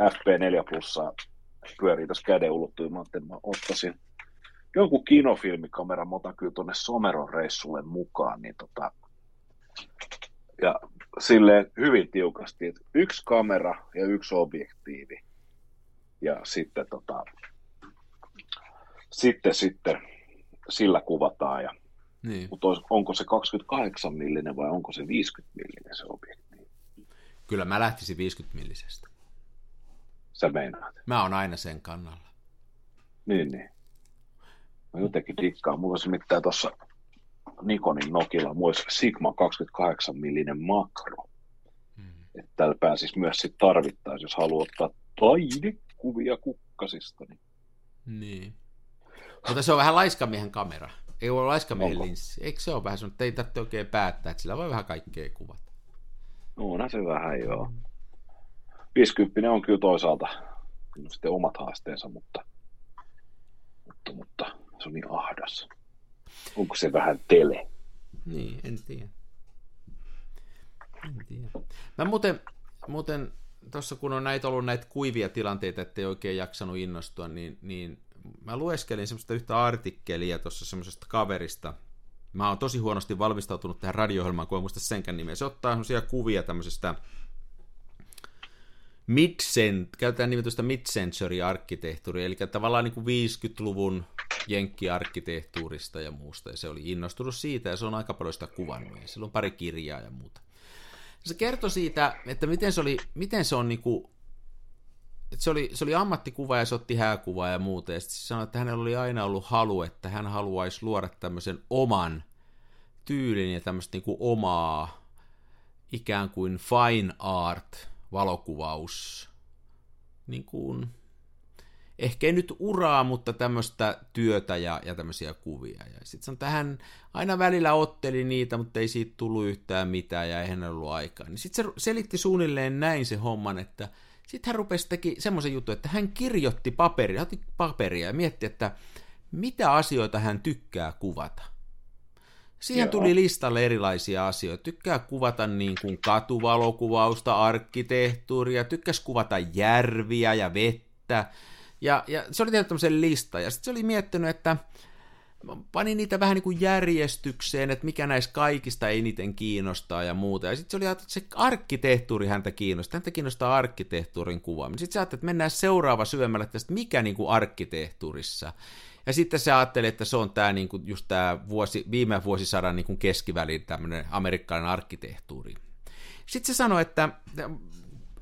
FP4 plussaa pyörii tässä käden ulottuilla. Mä, mä ottaisin jonkun kinofilmikameran, mä otan kyllä tuonne Someron reissulle mukaan, niin tota, ja silleen hyvin tiukasti, että yksi kamera ja yksi objektiivi. Ja sitten, tota, sitten, sitten sillä kuvataan ja niin. Mutta onko se 28 millinen vai onko se 50 millinen se objekti? Kyllä mä lähtisin 50 millisestä. Sä meinaat? Mä oon aina sen kannalla. Niin, niin. Mä jotenkin dikkaan. Mulla olisi mitään tuossa Nikonin Nokilla muissa Sigma 28 millinen makro. Hmm. Että täällä pääsisi myös sit tarvittaessa, jos haluaa ottaa taidekuvia kukkasista. Niin. niin. Mutta se on vähän laiskamiehen kamera. Ei ole laiskamiehen linssi. Eikö se ole vähän sellainen, että ei tarvitse oikein päättää, että sillä voi vähän kaikkea kuvata. No, onhan se vähän, joo. 50 on kyllä toisaalta sitten omat haasteensa, mutta, mutta, mutta se on niin ahdas. Onko se vähän tele? Niin, en tiedä. En tiedä. Mä muuten, muuten tuossa kun on näitä ollut näitä kuivia tilanteita, ettei oikein jaksanut innostua, niin, niin mä lueskelin semmoista yhtä artikkelia tuossa semmoisesta kaverista. Mä oon tosi huonosti valmistautunut tähän radio kun en muista senkään nimeä. Se ottaa semmoisia kuvia tämmöisestä mid käytetään nimitystä mid-century-arkkitehtuuri, eli tavallaan niin kuin 50-luvun jenkki-arkkitehtuurista ja muusta, ja se oli innostunut siitä, ja se on aika paljon sitä kuvannut, ja sillä on pari kirjaa ja muuta. Se kertoi siitä, että miten se, oli, miten se on niin kuin, se oli, se oli ammattikuva ja se otti hääkuvaa ja muuta, ja sitten sanoi, että hänellä oli aina ollut halu, että hän haluaisi luoda tämmöisen oman tyylin ja tämmöistä niin kuin omaa ikään kuin fine art valokuvaus, niin kuin, ehkä ei nyt uraa, mutta tämmöistä työtä ja, ja tämmöisiä kuvia. Ja sitten on tähän aina välillä otteli niitä, mutta ei siitä tullut yhtään mitään ja eihän ollut aikaa. Niin sitten se selitti suunnilleen näin se homman, että sitten hän rupesi teki semmoisen jutun, että hän kirjoitti paperia, otti paperia ja mietti, että mitä asioita hän tykkää kuvata. Siihen Joo. tuli listalle erilaisia asioita. Tykkää kuvata niin kuin katuvalokuvausta, arkkitehtuuria, tykkäs kuvata järviä ja vettä. Ja, ja se oli tehnyt tämmöisen lista. Ja sitten se oli miettinyt, että pani niitä vähän niin kuin järjestykseen, että mikä näistä kaikista eniten kiinnostaa ja muuta. Ja sitten se oli että se arkkitehtuuri häntä kiinnostaa. Häntä kiinnostaa arkkitehtuurin kuvaaminen. Sitten se ajatteli, että mennään seuraava syvemmälle tästä, mikä niin kuin arkkitehtuurissa. Ja sitten se ajatteli, että se on tämä niin kuin just tämä vuosi, viime vuosisadan niin kuin keskivälin tämmöinen amerikkalainen arkkitehtuuri. Sitten se sanoi, että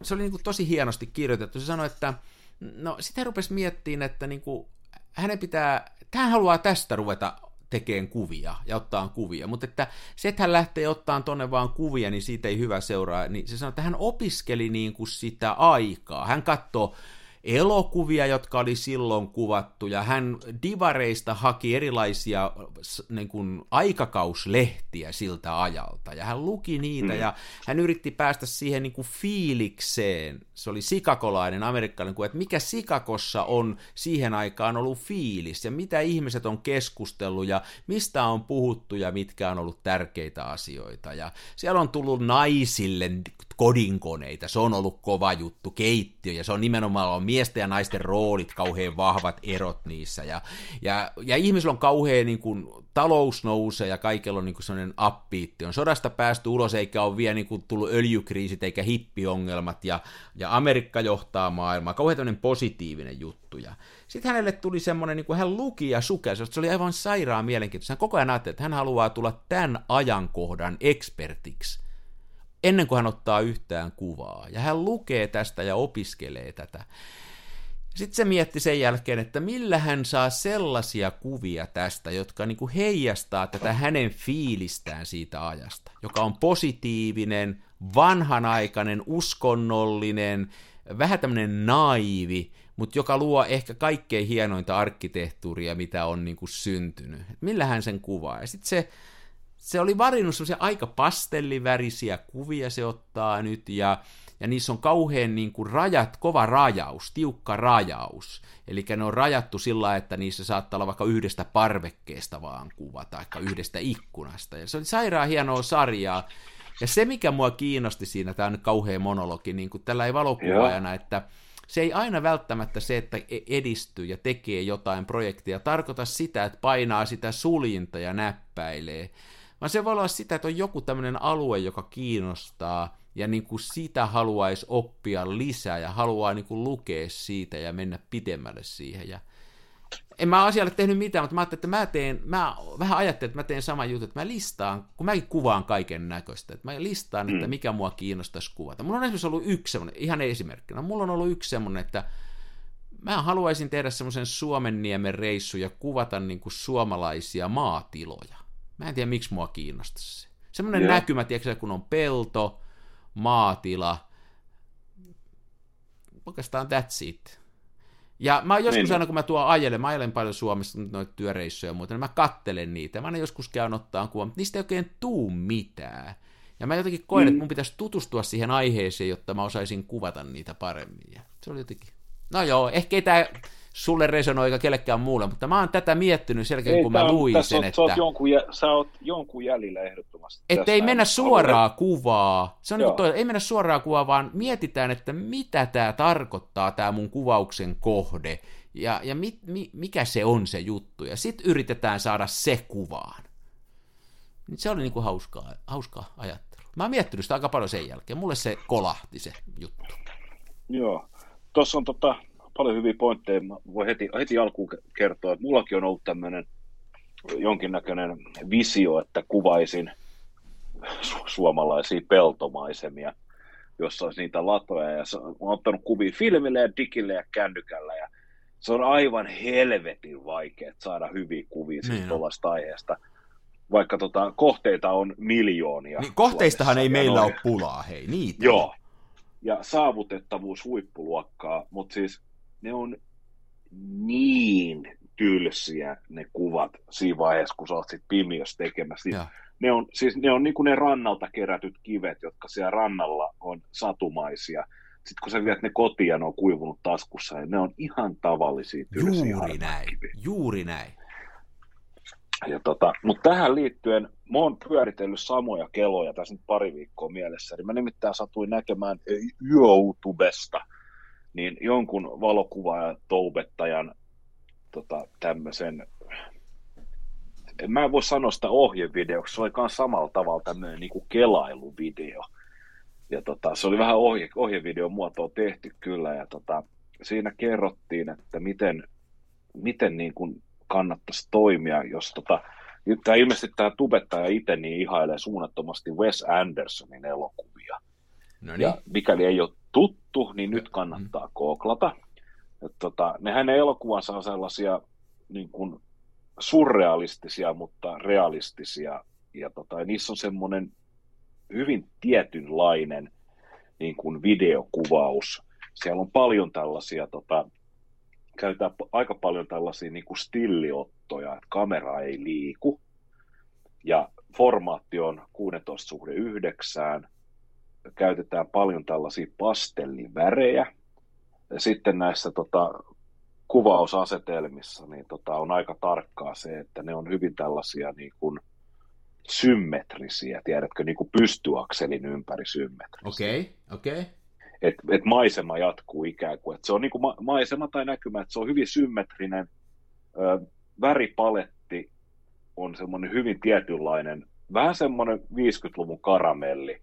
se oli niin kuin tosi hienosti kirjoitettu. Se sanoi, että no sitten hän rupesi miettimään, että niin kuin, hänen pitää, hän haluaa tästä ruveta tekemään kuvia ja ottaa kuvia, mutta että se, että hän lähtee ottaan tonne vaan kuvia, niin siitä ei hyvä seuraa, niin se sanoi, että hän opiskeli niin kuin sitä aikaa. Hän katsoo elokuvia, jotka oli silloin kuvattu, ja hän divareista haki erilaisia niin kuin, aikakauslehtiä siltä ajalta, ja hän luki niitä, mm. ja hän yritti päästä siihen niin kuin, fiilikseen, se oli sikakolainen amerikkalainen että mikä Sikakossa on siihen aikaan ollut fiilis, ja mitä ihmiset on keskustellut, ja mistä on puhuttu, ja mitkä on ollut tärkeitä asioita, ja siellä on tullut naisille kodinkoneita, se on ollut kova juttu, keittiö, ja se on nimenomaan on miesten ja naisten roolit, kauhean vahvat erot niissä, ja, ja, ja ihmisillä on kauhean niin kuin, talous nousee, ja kaikilla on niin kuin sellainen appiitti, on sodasta päästy ulos, eikä ole vielä niin kuin, tullut öljykriisit, eikä hippiongelmat, ja, ja Amerikka johtaa maailmaa, kauhean tämmöinen positiivinen juttu, ja sitten hänelle tuli semmoinen, niin kuin hän luki ja sukelsi, se oli aivan sairaan mielenkiintoista. Hän koko ajan ajatteli, että hän haluaa tulla tämän ajankohdan ekspertiksi ennen kuin hän ottaa yhtään kuvaa. Ja hän lukee tästä ja opiskelee tätä. Sitten se mietti sen jälkeen, että millä hän saa sellaisia kuvia tästä, jotka niin kuin heijastaa tätä hänen fiilistään siitä ajasta, joka on positiivinen, vanhanaikainen, uskonnollinen, vähän tämmöinen naivi, mutta joka luo ehkä kaikkein hienointa arkkitehtuuria, mitä on niin kuin syntynyt. millä hän sen kuvaa? Ja sitten se se oli valinnut semmoisia aika pastellivärisiä kuvia se ottaa nyt, ja, ja niissä on kauhean niin kuin rajat, kova rajaus, tiukka rajaus. Eli ne on rajattu sillä että niissä saattaa olla vaikka yhdestä parvekkeesta vaan kuva, tai yhdestä ikkunasta. Ja se oli sairaan hienoa sarjaa. Ja se, mikä mua kiinnosti siinä, tämä on nyt kauhean monologi, niin kuin tällä ei valokuvaajana, että se ei aina välttämättä se, että e- edistyy ja tekee jotain projektia, tarkoita sitä, että painaa sitä suljinta ja näppäilee, vaan se voi olla sitä, että on joku tämmöinen alue, joka kiinnostaa, ja niin kuin sitä haluaisi oppia lisää, ja haluaa niin kuin lukea siitä ja mennä pidemmälle siihen. Ja en mä asialle tehnyt mitään, mutta mä ajattelin, että mä teen, mä vähän ajattelin, että mä teen sama juttu, että mä listaan, kun mäkin kuvaan kaiken näköistä, että mä listaan, että mm. mikä mua kiinnostaisi kuvata. Mulla on esimerkiksi ollut yksi semmoinen, ihan esimerkkinä, mulla on ollut yksi semmoinen, että mä haluaisin tehdä semmoisen Suomenniemen reissu ja kuvata niin kuin suomalaisia maatiloja. Mä en tiedä, miksi mua kiinnostaisi se. Semmoinen näkymä, tiedätkö, kun on pelto, maatila, oikeastaan that's it. Ja mä joskus Niin. aina, kun mä tuon ajelen, mä ajelen paljon Suomessa noita työreissuja ja muuta, niin mä kattelen niitä. Mä aina joskus käyn ottaa kuvan, mutta niistä ei oikein tuu mitään. Ja mä jotenkin koen, mm. että mun pitäisi tutustua siihen aiheeseen, jotta mä osaisin kuvata niitä paremmin. Ja se oli jotenkin... No joo, ehkä ei tää sulle resonoi eikä kellekään muulle, mutta mä oon tätä miettinyt sen jälkeen, kun mä on- luin tässä sen, on, että... sä, oot jonkun, jä- sä oot jonkun jäljillä ehdottomasti. Että ei on- mennä suoraa kuvaa. Se on niin toi, ei mennä suoraa kuvaa, vaan mietitään, että mitä tämä tarkoittaa, tämä mun kuvauksen kohde, ja, ja mi, mi, mikä se on se juttu, ja sitten yritetään saada se kuvaan. Se oli niinku hauskaa, hauskaa ajattelua. Mä oon miettinyt sitä aika paljon sen jälkeen. Mulle se kolahti se juttu. Joo. Tuossa on tota, paljon hyviä pointteja. Mä voin heti, heti alkuun ke- kertoa, että mullakin on ollut tämmöinen jonkinnäköinen visio, että kuvaisin su- suomalaisia peltomaisemia, jossa olisi niitä latoja. Ja se, mä oon ottanut kuvia filmille ja digille ja kännykällä. Ja se on aivan helvetin vaikea saada hyviä kuvia Niin on. tuollaista aiheesta. Vaikka tota, kohteita on miljoonia. Niin kohteistahan ei meillä noin. ole pulaa, hei, niitä. Joo. Ja saavutettavuus huippuluokkaa, mutta siis ne on niin tylsiä ne kuvat siinä vaiheessa, kun sä oot sit pimiössä tekemässä. Siis Joo. ne on, siis ne on niin kuin ne rannalta kerätyt kivet, jotka siellä rannalla on satumaisia. Sitten kun sä viet ne kotiin ja ne on kuivunut taskussa, niin ne on ihan tavallisia tylsiä Juuri näin, kiviä. juuri näin. Ja tota, mutta tähän liittyen mä oon pyöritellyt samoja keloja tässä nyt pari viikkoa mielessä. Mä nimittäin satuin näkemään eh, YouTubesta niin jonkun valokuvaajan toubettajan tota, tämmöisen, mä voi sanoa sitä ohjevideoksi, se oli myös samalla tavalla tämmöinen niin kuin kelailuvideo. Ja tota, se oli vähän ohje, ohjevideon muotoa tehty kyllä, ja tota, siinä kerrottiin, että miten, miten niin kuin kannattaisi toimia, jos tota, tämä ilmeisesti tämä tubettaja itse niin ihailee suunnattomasti Wes Andersonin elokuvia. No niin, Ja mikäli ei ole tuttu, niin nyt kannattaa googlata. Et tota, ne hänen elokuvansa on sellaisia niin kuin surrealistisia, mutta realistisia. Ja tota, niissä on semmoinen hyvin tietynlainen niin kuin videokuvaus. Siellä on paljon tällaisia, tota, käytetään aika paljon tällaisia niin kuin stilliottoja, että kamera ei liiku. Ja formaatti on 16 suhde 9, käytetään paljon tällaisia pastellivärejä. Ja sitten näissä tota, kuvausasetelmissa niin tota, on aika tarkkaa se, että ne on hyvin tällaisia niin kuin symmetrisiä, tiedätkö, niin kuin pystyakselin ympäri symmetrisiä. okei, okei. Et, et maisema jatkuu ikään kuin, että se on niin kuin ma- maisema tai näkymä, että se on hyvin symmetrinen, ö, väripaletti on semmoinen hyvin tietynlainen, vähän semmoinen 50-luvun karamelli,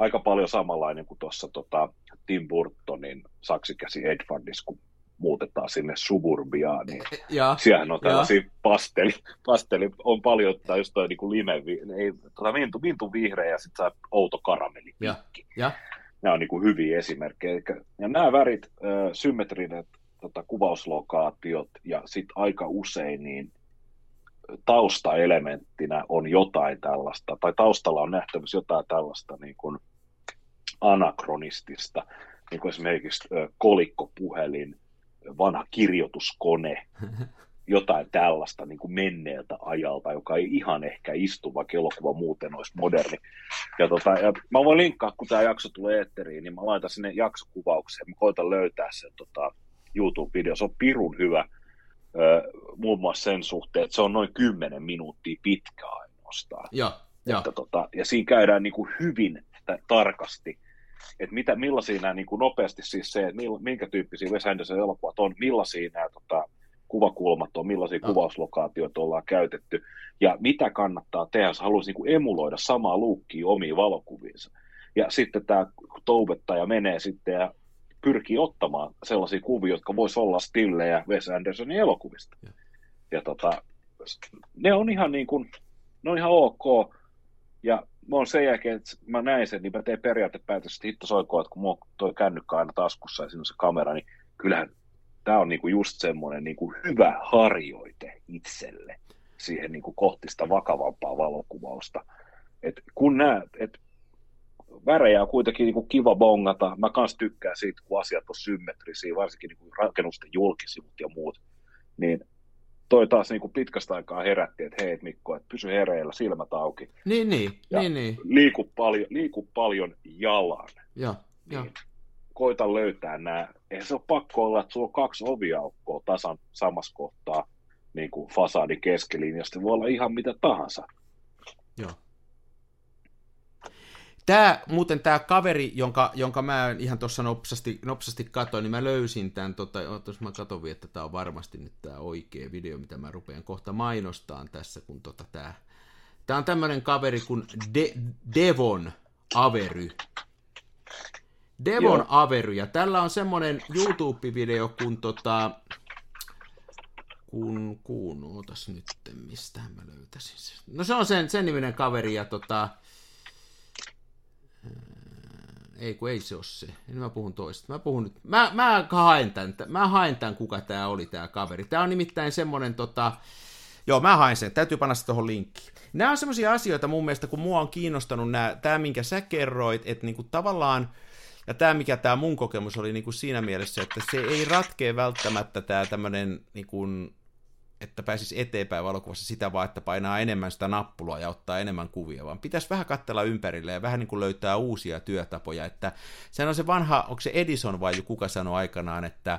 aika paljon samanlainen kuin tuossa tota, Tim Burtonin saksikäsi Edwardissa, kun muutetaan sinne suburbiaan, niin (laughs) Ja, siellähän on tällaisia pasteli, pasteli on paljon, tai just toi niinku lime, ei, tota mintu, mintu vihreä ja sitten saa outo karamelli ja, ja, Nämä on niinku hyviä esimerkkejä. Ja nämä värit, symmetriset tota, kuvauslokaatiot ja sitten aika usein niin taustaelementtinä on jotain tällaista, tai taustalla on nähtävissä jotain tällaista niin kuin anakronistista, niin kuin esimerkiksi kolikkopuhelin, vanha kirjoituskone, (laughs) jotain tällaista niin kuin menneeltä ajalta, joka ei ihan ehkä istu, vaikka elokuva muuten olisi moderni. Ja, tota, ja mä voin linkkaa, kun tämä jakso tulee eetteriin, niin mä laitan sinne jaksokuvaukseen, mä koitan löytää sen tota, YouTube-video, se on pirun hyvä, muun muassa sen suhteen, että se on noin 10 minuuttia pitkä ainoastaan. ja, ja. Että, tota, ja siinä käydään niin kuin hyvin tarkasti, että mitä, millaisia nämä niin kuin nopeasti siis se, että minkä tyyppisiä Wes Anderson elokuvat on, millaisia nämä tota, kuvakulmat on, millaisia Ah. kuvauslokaatioita ollaan käytetty, ja mitä kannattaa tehdä, jos haluaisi niin kuin emuloida samaa luukkia omiin valokuviinsa. Ja sitten tämä toubettaja menee sitten ja pyrkii ottamaan sellaisia kuvia, jotka voisi olla stillejä Wes Andersonin elokuvista. Ja. Ja tota, ne on ihan niin kuin, ne on ihan ok. Ja mä oon sen jälkeen, että mä näin sen, niin mä tein periaatepäätös, että hitto soikoon, että kun mulla toi kännykkä aina taskussa ja siinä on se kamera, niin kyllähän tämä on niinku just semmoinen niinku hyvä harjoite itselle siihen niinku kohti sitä vakavampaa valokuvausta. Et kun näet, että värejä on kuitenkin niinku kiva bongata, mä kans tykkään siitä, kun asiat on symmetrisiä, varsinkin niinku rakennusten julkisivut ja muut, niin toi taas niin kuin pitkästä aikaa herätti, että hei Mikko, että pysy hereillä, silmät auki. Niin, niin, ja niin, niin. Liiku paljon, liiku paljon jalan. Joo, joo. Niin koita löytää nämä. Eihän se ole pakko olla, että sulla on kaksi oviaukkoa tasan samassa kohtaa niin kuin fasadin keskilinjasta. Voi olla ihan mitä tahansa. Joo. Tämä, muuten tämä kaveri, jonka, jonka mä ihan tuossa nopsasti, nopsasti katsoin, niin mä löysin tämän, tota, jos mä vielä, että tämä on varmasti nyt tämä oikea video, mitä mä rupean kohta mainostaan tässä, kun tota tämä, tämä on tämmöinen kaveri kuin De, Devon Avery. Devon Joo. Avery, ja tällä on semmoinen YouTube-video, kun tota, kun, kun, ootas nyt, mistä mä löytäisin sen. No se on sen, sen niminen kaveri, ja tota, ei kun ei se ole se. Nyt mä puhun toista. Mä puhun nyt. Mä, mä haen tämän. Mä haen tämän, kuka tää oli tää kaveri. Tää on nimittäin semmonen tota... Joo, mä haen sen. Täytyy panna se tuohon linkkiin. Nämä on semmoisia asioita mun mielestä, kun mua on kiinnostanut nämä, tämä, minkä sä kerroit, että niinku tavallaan, ja tämä, mikä tämä mun kokemus oli niinku siinä mielessä, että se ei ratkee välttämättä tämä tämmöinen niinku, että pääsisi eteenpäin valokuvassa sitä vaan, että painaa enemmän sitä nappulaa ja ottaa enemmän kuvia, vaan pitäisi vähän katsella ympärille ja vähän niin kuin löytää uusia työtapoja, että sehän on se vanha, onko se Edison vai kuka sanoi aikanaan, että,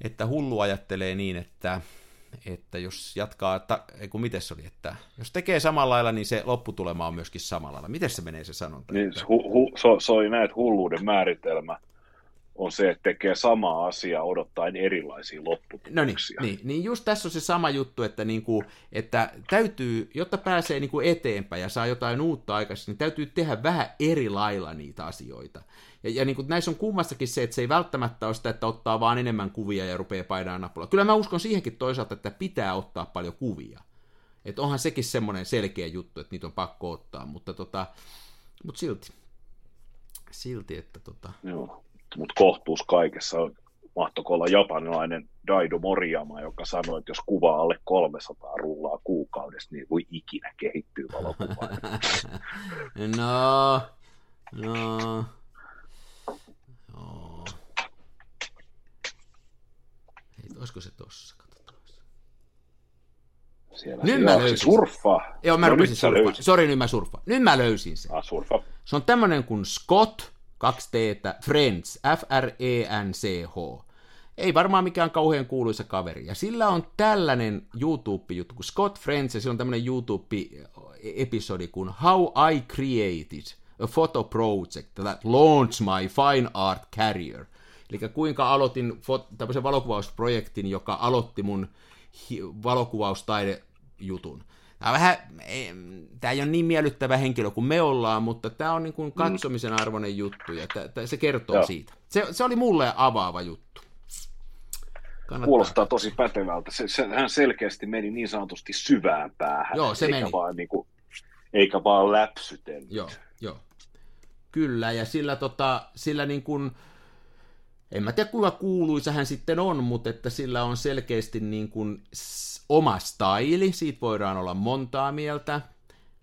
että hullu ajattelee niin, että, että jos jatkaa, ta, ei kun miten se oli, että jos tekee samalla lailla, niin se lopputulema on myöskin samalla lailla. Miten se menee se sanonta? Niin, hu, hu, se, se oli näin, että hulluuden määritelmä on se, että tekee samaa asiaa odottaen erilaisia No niin, lopputuloksia. niin, niin just tässä on se sama juttu, että, niinku, että täytyy, jotta pääsee niinku eteenpäin ja saa jotain uutta aikaisemmin, niin täytyy tehdä vähän eri lailla niitä asioita. Ja, ja niinku, näissä on kummassakin se, että se ei välttämättä ole sitä, että ottaa vaan enemmän kuvia ja rupeaa painamaan nappulaa. Kyllä mä uskon siihenkin toisaalta, että pitää ottaa paljon kuvia. Että onhan sekin semmoinen selkeä juttu, että niitä on pakko ottaa, mutta, tota, mutta silti. Silti, että tota... Joo. Mutta kohtuus kaikessa mahtoiko olla japanilainen Daido Moriyama, joka sanoi, että jos kuva alle 300 rullaa kuukaudessa, niin voi ikinä kehittyä valokuvaan. (laughs) no, no, joo. Hei, olisiko se tossa? Siellä Nyt mä löysin. surffaa. Joo, mä No, rupesin löysit. Sori, nyt mä surffaan. Nyt mä löysin sen. Ah, surffa. Se on tämmönen kuin Scott, 2 t Friends, F-R-E-N-C-H. Ei varmaan mikään kauhean kuuluisa kaveri. Ja sillä on tällainen YouTube-juttu kuin Scott Friends, ja sillä on tämmöinen YouTube-episodi kuin How I Created a Photo Project that launched my fine art career. Eli kuinka aloitin fot- tämmöisen valokuvausprojektin, joka aloitti mun hi- valokuvaustaidejutun. Tämä, on vähän, ei- tämä ei ole niin miellyttävä henkilö kuin me ollaan, mutta tämä on niin kuin katsomisen arvoinen juttu ja tä- tä- se kertoo Joo. siitä. Se, se oli mulle avaava juttu. Kannattaa. Kuulostaa tosi pätevältä. Se, se, hän selkeästi meni niin sanotusti syvään päähän. Joo, se eikä meni. Vaan, niin kuin, eikä vaan läpsytellyt. Joo, joo. Kyllä, ja sillä, tota, sillä niin kuin, en mä tiedä kuinka kuuluisa hän sitten on, mutta että sillä on selkeästi niin kuin oma staili, siitä voidaan olla montaa mieltä,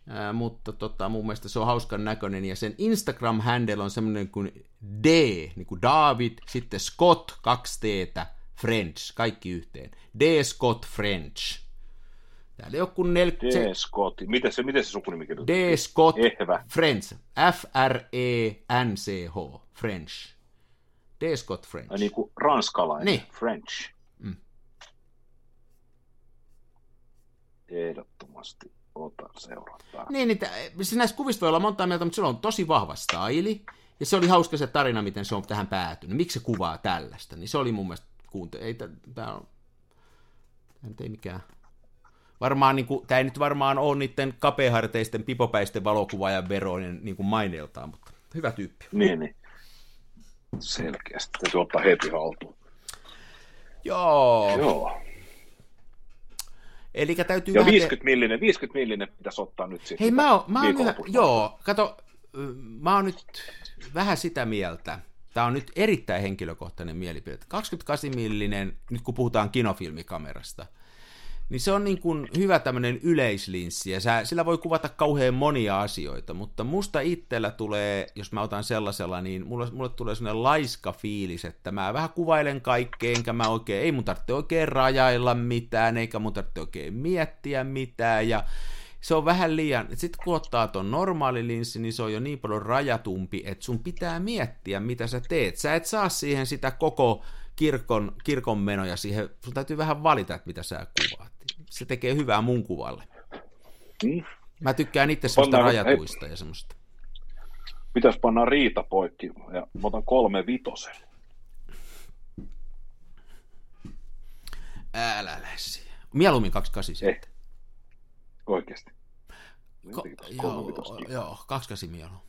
Ää, mutta tota, mun mielestä se on hauskan näköinen, ja sen Instagram-handle on semmoinen kuin D, niin kuin David, sitten Scott, kaksi t French, kaikki yhteen. D. Scott French. Täällä joku 40... D. Scott. Miten se, miten se sukunimi kirjoittaa? D. Scott Ehvä. French. F-R-E-N-C-H. French. D. Scott French. Niin kuin ranskalainen. Niin. French. Mm. Ehdottomasti otan seurantaa. Niin, niin tä- siis näistä kuvista voi olla monta mieltä, mutta sillä on tosi vahva staili. Ja se oli hauska se tarina, miten se on tähän päätynyt. Miksi se kuvaa tällaista? Niin se oli mun mielestä kuunte... Ei tämä on... Nyt ei mikään... Varmaan, niin kuin, tämä ei nyt varmaan ole niiden kapeaharteisten, pipopäisten valokuvaajan veroinen niin kuin maineeltaan, mutta hyvä tyyppi. Niin, niin. Selkeästi. Täytyy ottaa heti haltuun. Joo. Joo. Eli täytyy Ja vähän... te- 50 millinen, 50 millinen pitäisi ottaa nyt sitten. Hei, mä oon, mä oon yhä, joo, kato, mä oon nyt vähän sitä mieltä, tämä on nyt erittäin henkilökohtainen mielipide. 28-millinen, nyt kun puhutaan kinofilmikamerasta, niin se on niin kuin hyvä tämmöinen yleislinssi, ja sä, sillä voi kuvata kauhean monia asioita, mutta musta itsellä tulee, jos mä otan sellaisella, niin mulle, mulle tulee sellainen laiska fiilis, että mä vähän kuvailen kaikkea, enkä mä oikein, ei mun tarvitse oikein rajailla mitään, eikä mun tarvitse oikein miettiä mitään, ja se on vähän liian, sitten kun ottaa ton normaali linssi, niin se on jo niin paljon rajatumpi, että sun pitää miettiä, mitä sä teet. Sä et saa siihen sitä koko kirkon, kirkon menoja siihen, sun täytyy vähän valita, että mitä sä kuvaat. Se tekee hyvää mun kuvalle. Mm. Mä tykkään itse semmoista Pannaan- rajatuista ja semmoista. Pitäisi panna riita poikki ja mä otan kolme vitosen. Älä läsi. Mieluummin 28 Ei. sitten. Oikeesti. Ko- joo, joo, 28 mieluummin.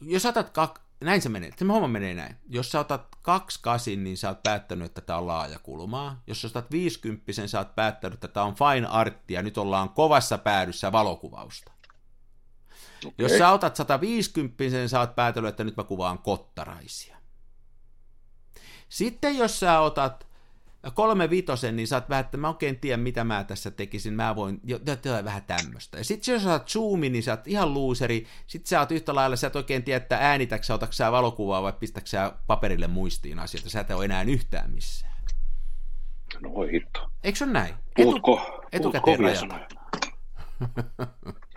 Jos otat kak... Näin se menee. Se homma menee näin. Jos sä otat 28, niin sä oot päättänyt, että tämä on laajakulmaa. Jos sä otat 50, sä oot päättänyt, että tämä on fine arttia. Nyt ollaan kovassa päädyssä valokuvausta. Okei. Jos sä otat 150, sä oot päätellyt, että nyt mä kuvaan kottaraisia. Sitten jos sä otat kolme vitosen, niin sä oot vähän, että mä oikein tiedä, mitä mä tässä tekisin, mä voin, jo, jotain vähän tämmöistä. Ja sitten jos sä oot zoomi, niin sä oot ihan luuseri, sit sä oot yhtä lailla, sä et oikein tiedä, että äänitäksä, sä, valokuvaa vai pistäksä sä paperille muistiin asioita, sä et ole enää yhtään missään. No voi hitto. Eikö se ole näin? Puhutko, puhut etukäteen sanoja.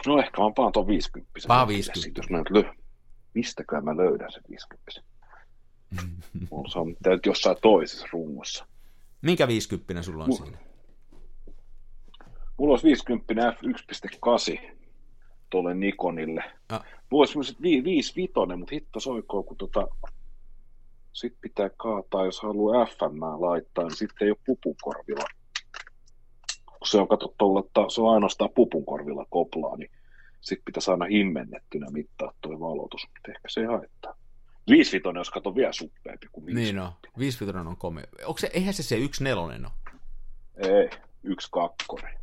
No ehkä mä paan tuon 50. Paa 50. Sitten, jos mä nyt lö... Mistäkään mä löydän sen 50. (laughs) Mulla se on jossain toisessa rungossa. Minkä 50 sulla on Mu- siinä? Mulla olisi 50 f1.8 tuolle Nikonille. Ah. Mulla olisi semmoiset 5 vitonen, mutta hitto soikoo, kun tota, sit pitää kaataa, jos haluaa FM laittaa, niin sitten ei ole pupukorvilla. Kun se on katsottu että se on ainoastaan pupunkorvilla koplaa, niin sitten pitäisi aina himmennettynä mittaa tuo valotus, mutta ehkä se ei haittaa. 5 vitonen, jos kato vielä suppeampi kuin 5. Niin no, 50 on komea. Onko se, eihän se se yksi nelonen ole? Ei, yksi kakkonen.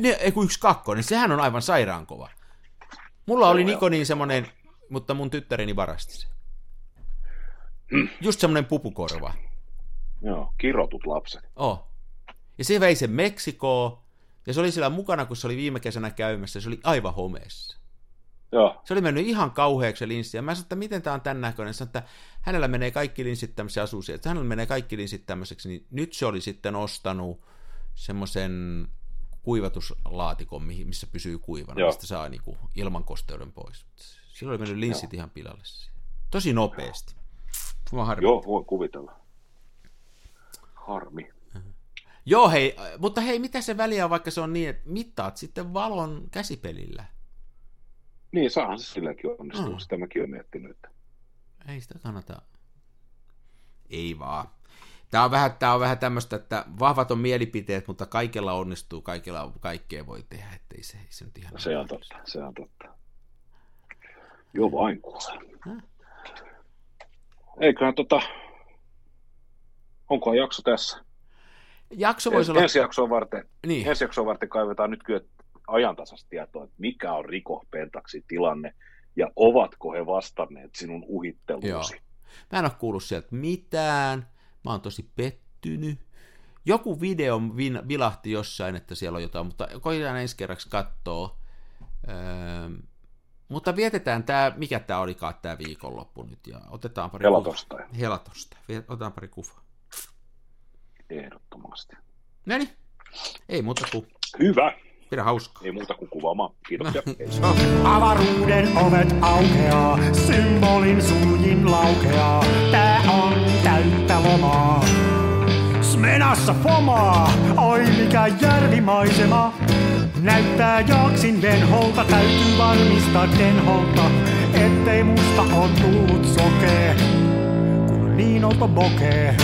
Ne, ei kun yksi kakkonen, sehän on aivan sairaan kova. Mulla oli Nikonin semmonen, mutta mun tyttäreni varasti se. Just semmonen pupukorva. Joo, kirotut lapset. Oh. Ja se vei sen Meksikoon, ja se oli siellä mukana, kun se oli viime kesänä käymässä, se oli aivan homeessa. Joo, Se oli mennyt ihan kauheaksi linssi, ja mä sanoin, että miten tämä on tämän näköinen, sanoin, että hänellä menee kaikki linssit tämmöisiä asuu siellä, että hänellä menee kaikki linssit tämmöiseksi, niin nyt se oli sitten ostanut semmoisen kuivatuslaatikon, missä pysyy kuivana, Joo. mistä saa niinku ilman kosteuden pois. Silloin oli mennyt linssit ihan pilalle. Tosi nopeasti. Harmi. joo, voin kuvitella. Harmi. Joo, hei, mutta hei, mitä se väliä on, vaikka se on niin, että mittaat sitten valon käsipelillä? Niin, saahan se silläkin onnistua. Mm. Mm. Sitä mäkin olen miettinyt. Että... Ei sitä kannata. Ei vaan. Tämä on vähän, tämä on vähän tämmöistä, että vahvat on mielipiteet, mutta kaikella onnistuu, kaikella kaikkea voi tehdä, ettei se, ei se nyt ihan... Se on totta, se on totta. Joo, vain kuule. Häh? Eiköhän tota... Onko jakso tässä? Jakso voisi En, olla... ensi, jaksoa varten, Niin, ensi jaksoa varten kaivetaan nyt kyllä ajantasasta tietoa, että mikä on Riko Pentaxin tilanne ja ovatko he vastanneet sinun uhitteluusi. Joo. mä en ole kuullut sieltä mitään, mä oon tosi pettynyt. Joku video vilahti jossain, että siellä on jotain, mutta koitetaan ensi kerraksi katsoa. Öö, mutta vietetään tämä, mikä tämä olikaan tämä viikonloppu nyt, ja otetaan pari Helatosta kuvaa. Helatosta. Otetaan pari kuvaa. ehdottomasti. No niin, ei muuta kuin Hyvä. Pidä hauskaa. Ei muuta kuin kuvaamaan. Kiitoksia. Hei. Avaruuden ovet aukeaa, symbolin suljin laukeaa. Tää on täyttä lomaa. Smenassa fomaa, oi mikä järvimaisema. Näyttää jaksin venholta, täytyy varmistaa denholta, ettei musta on tullut sokee, kun on niin olto bokee.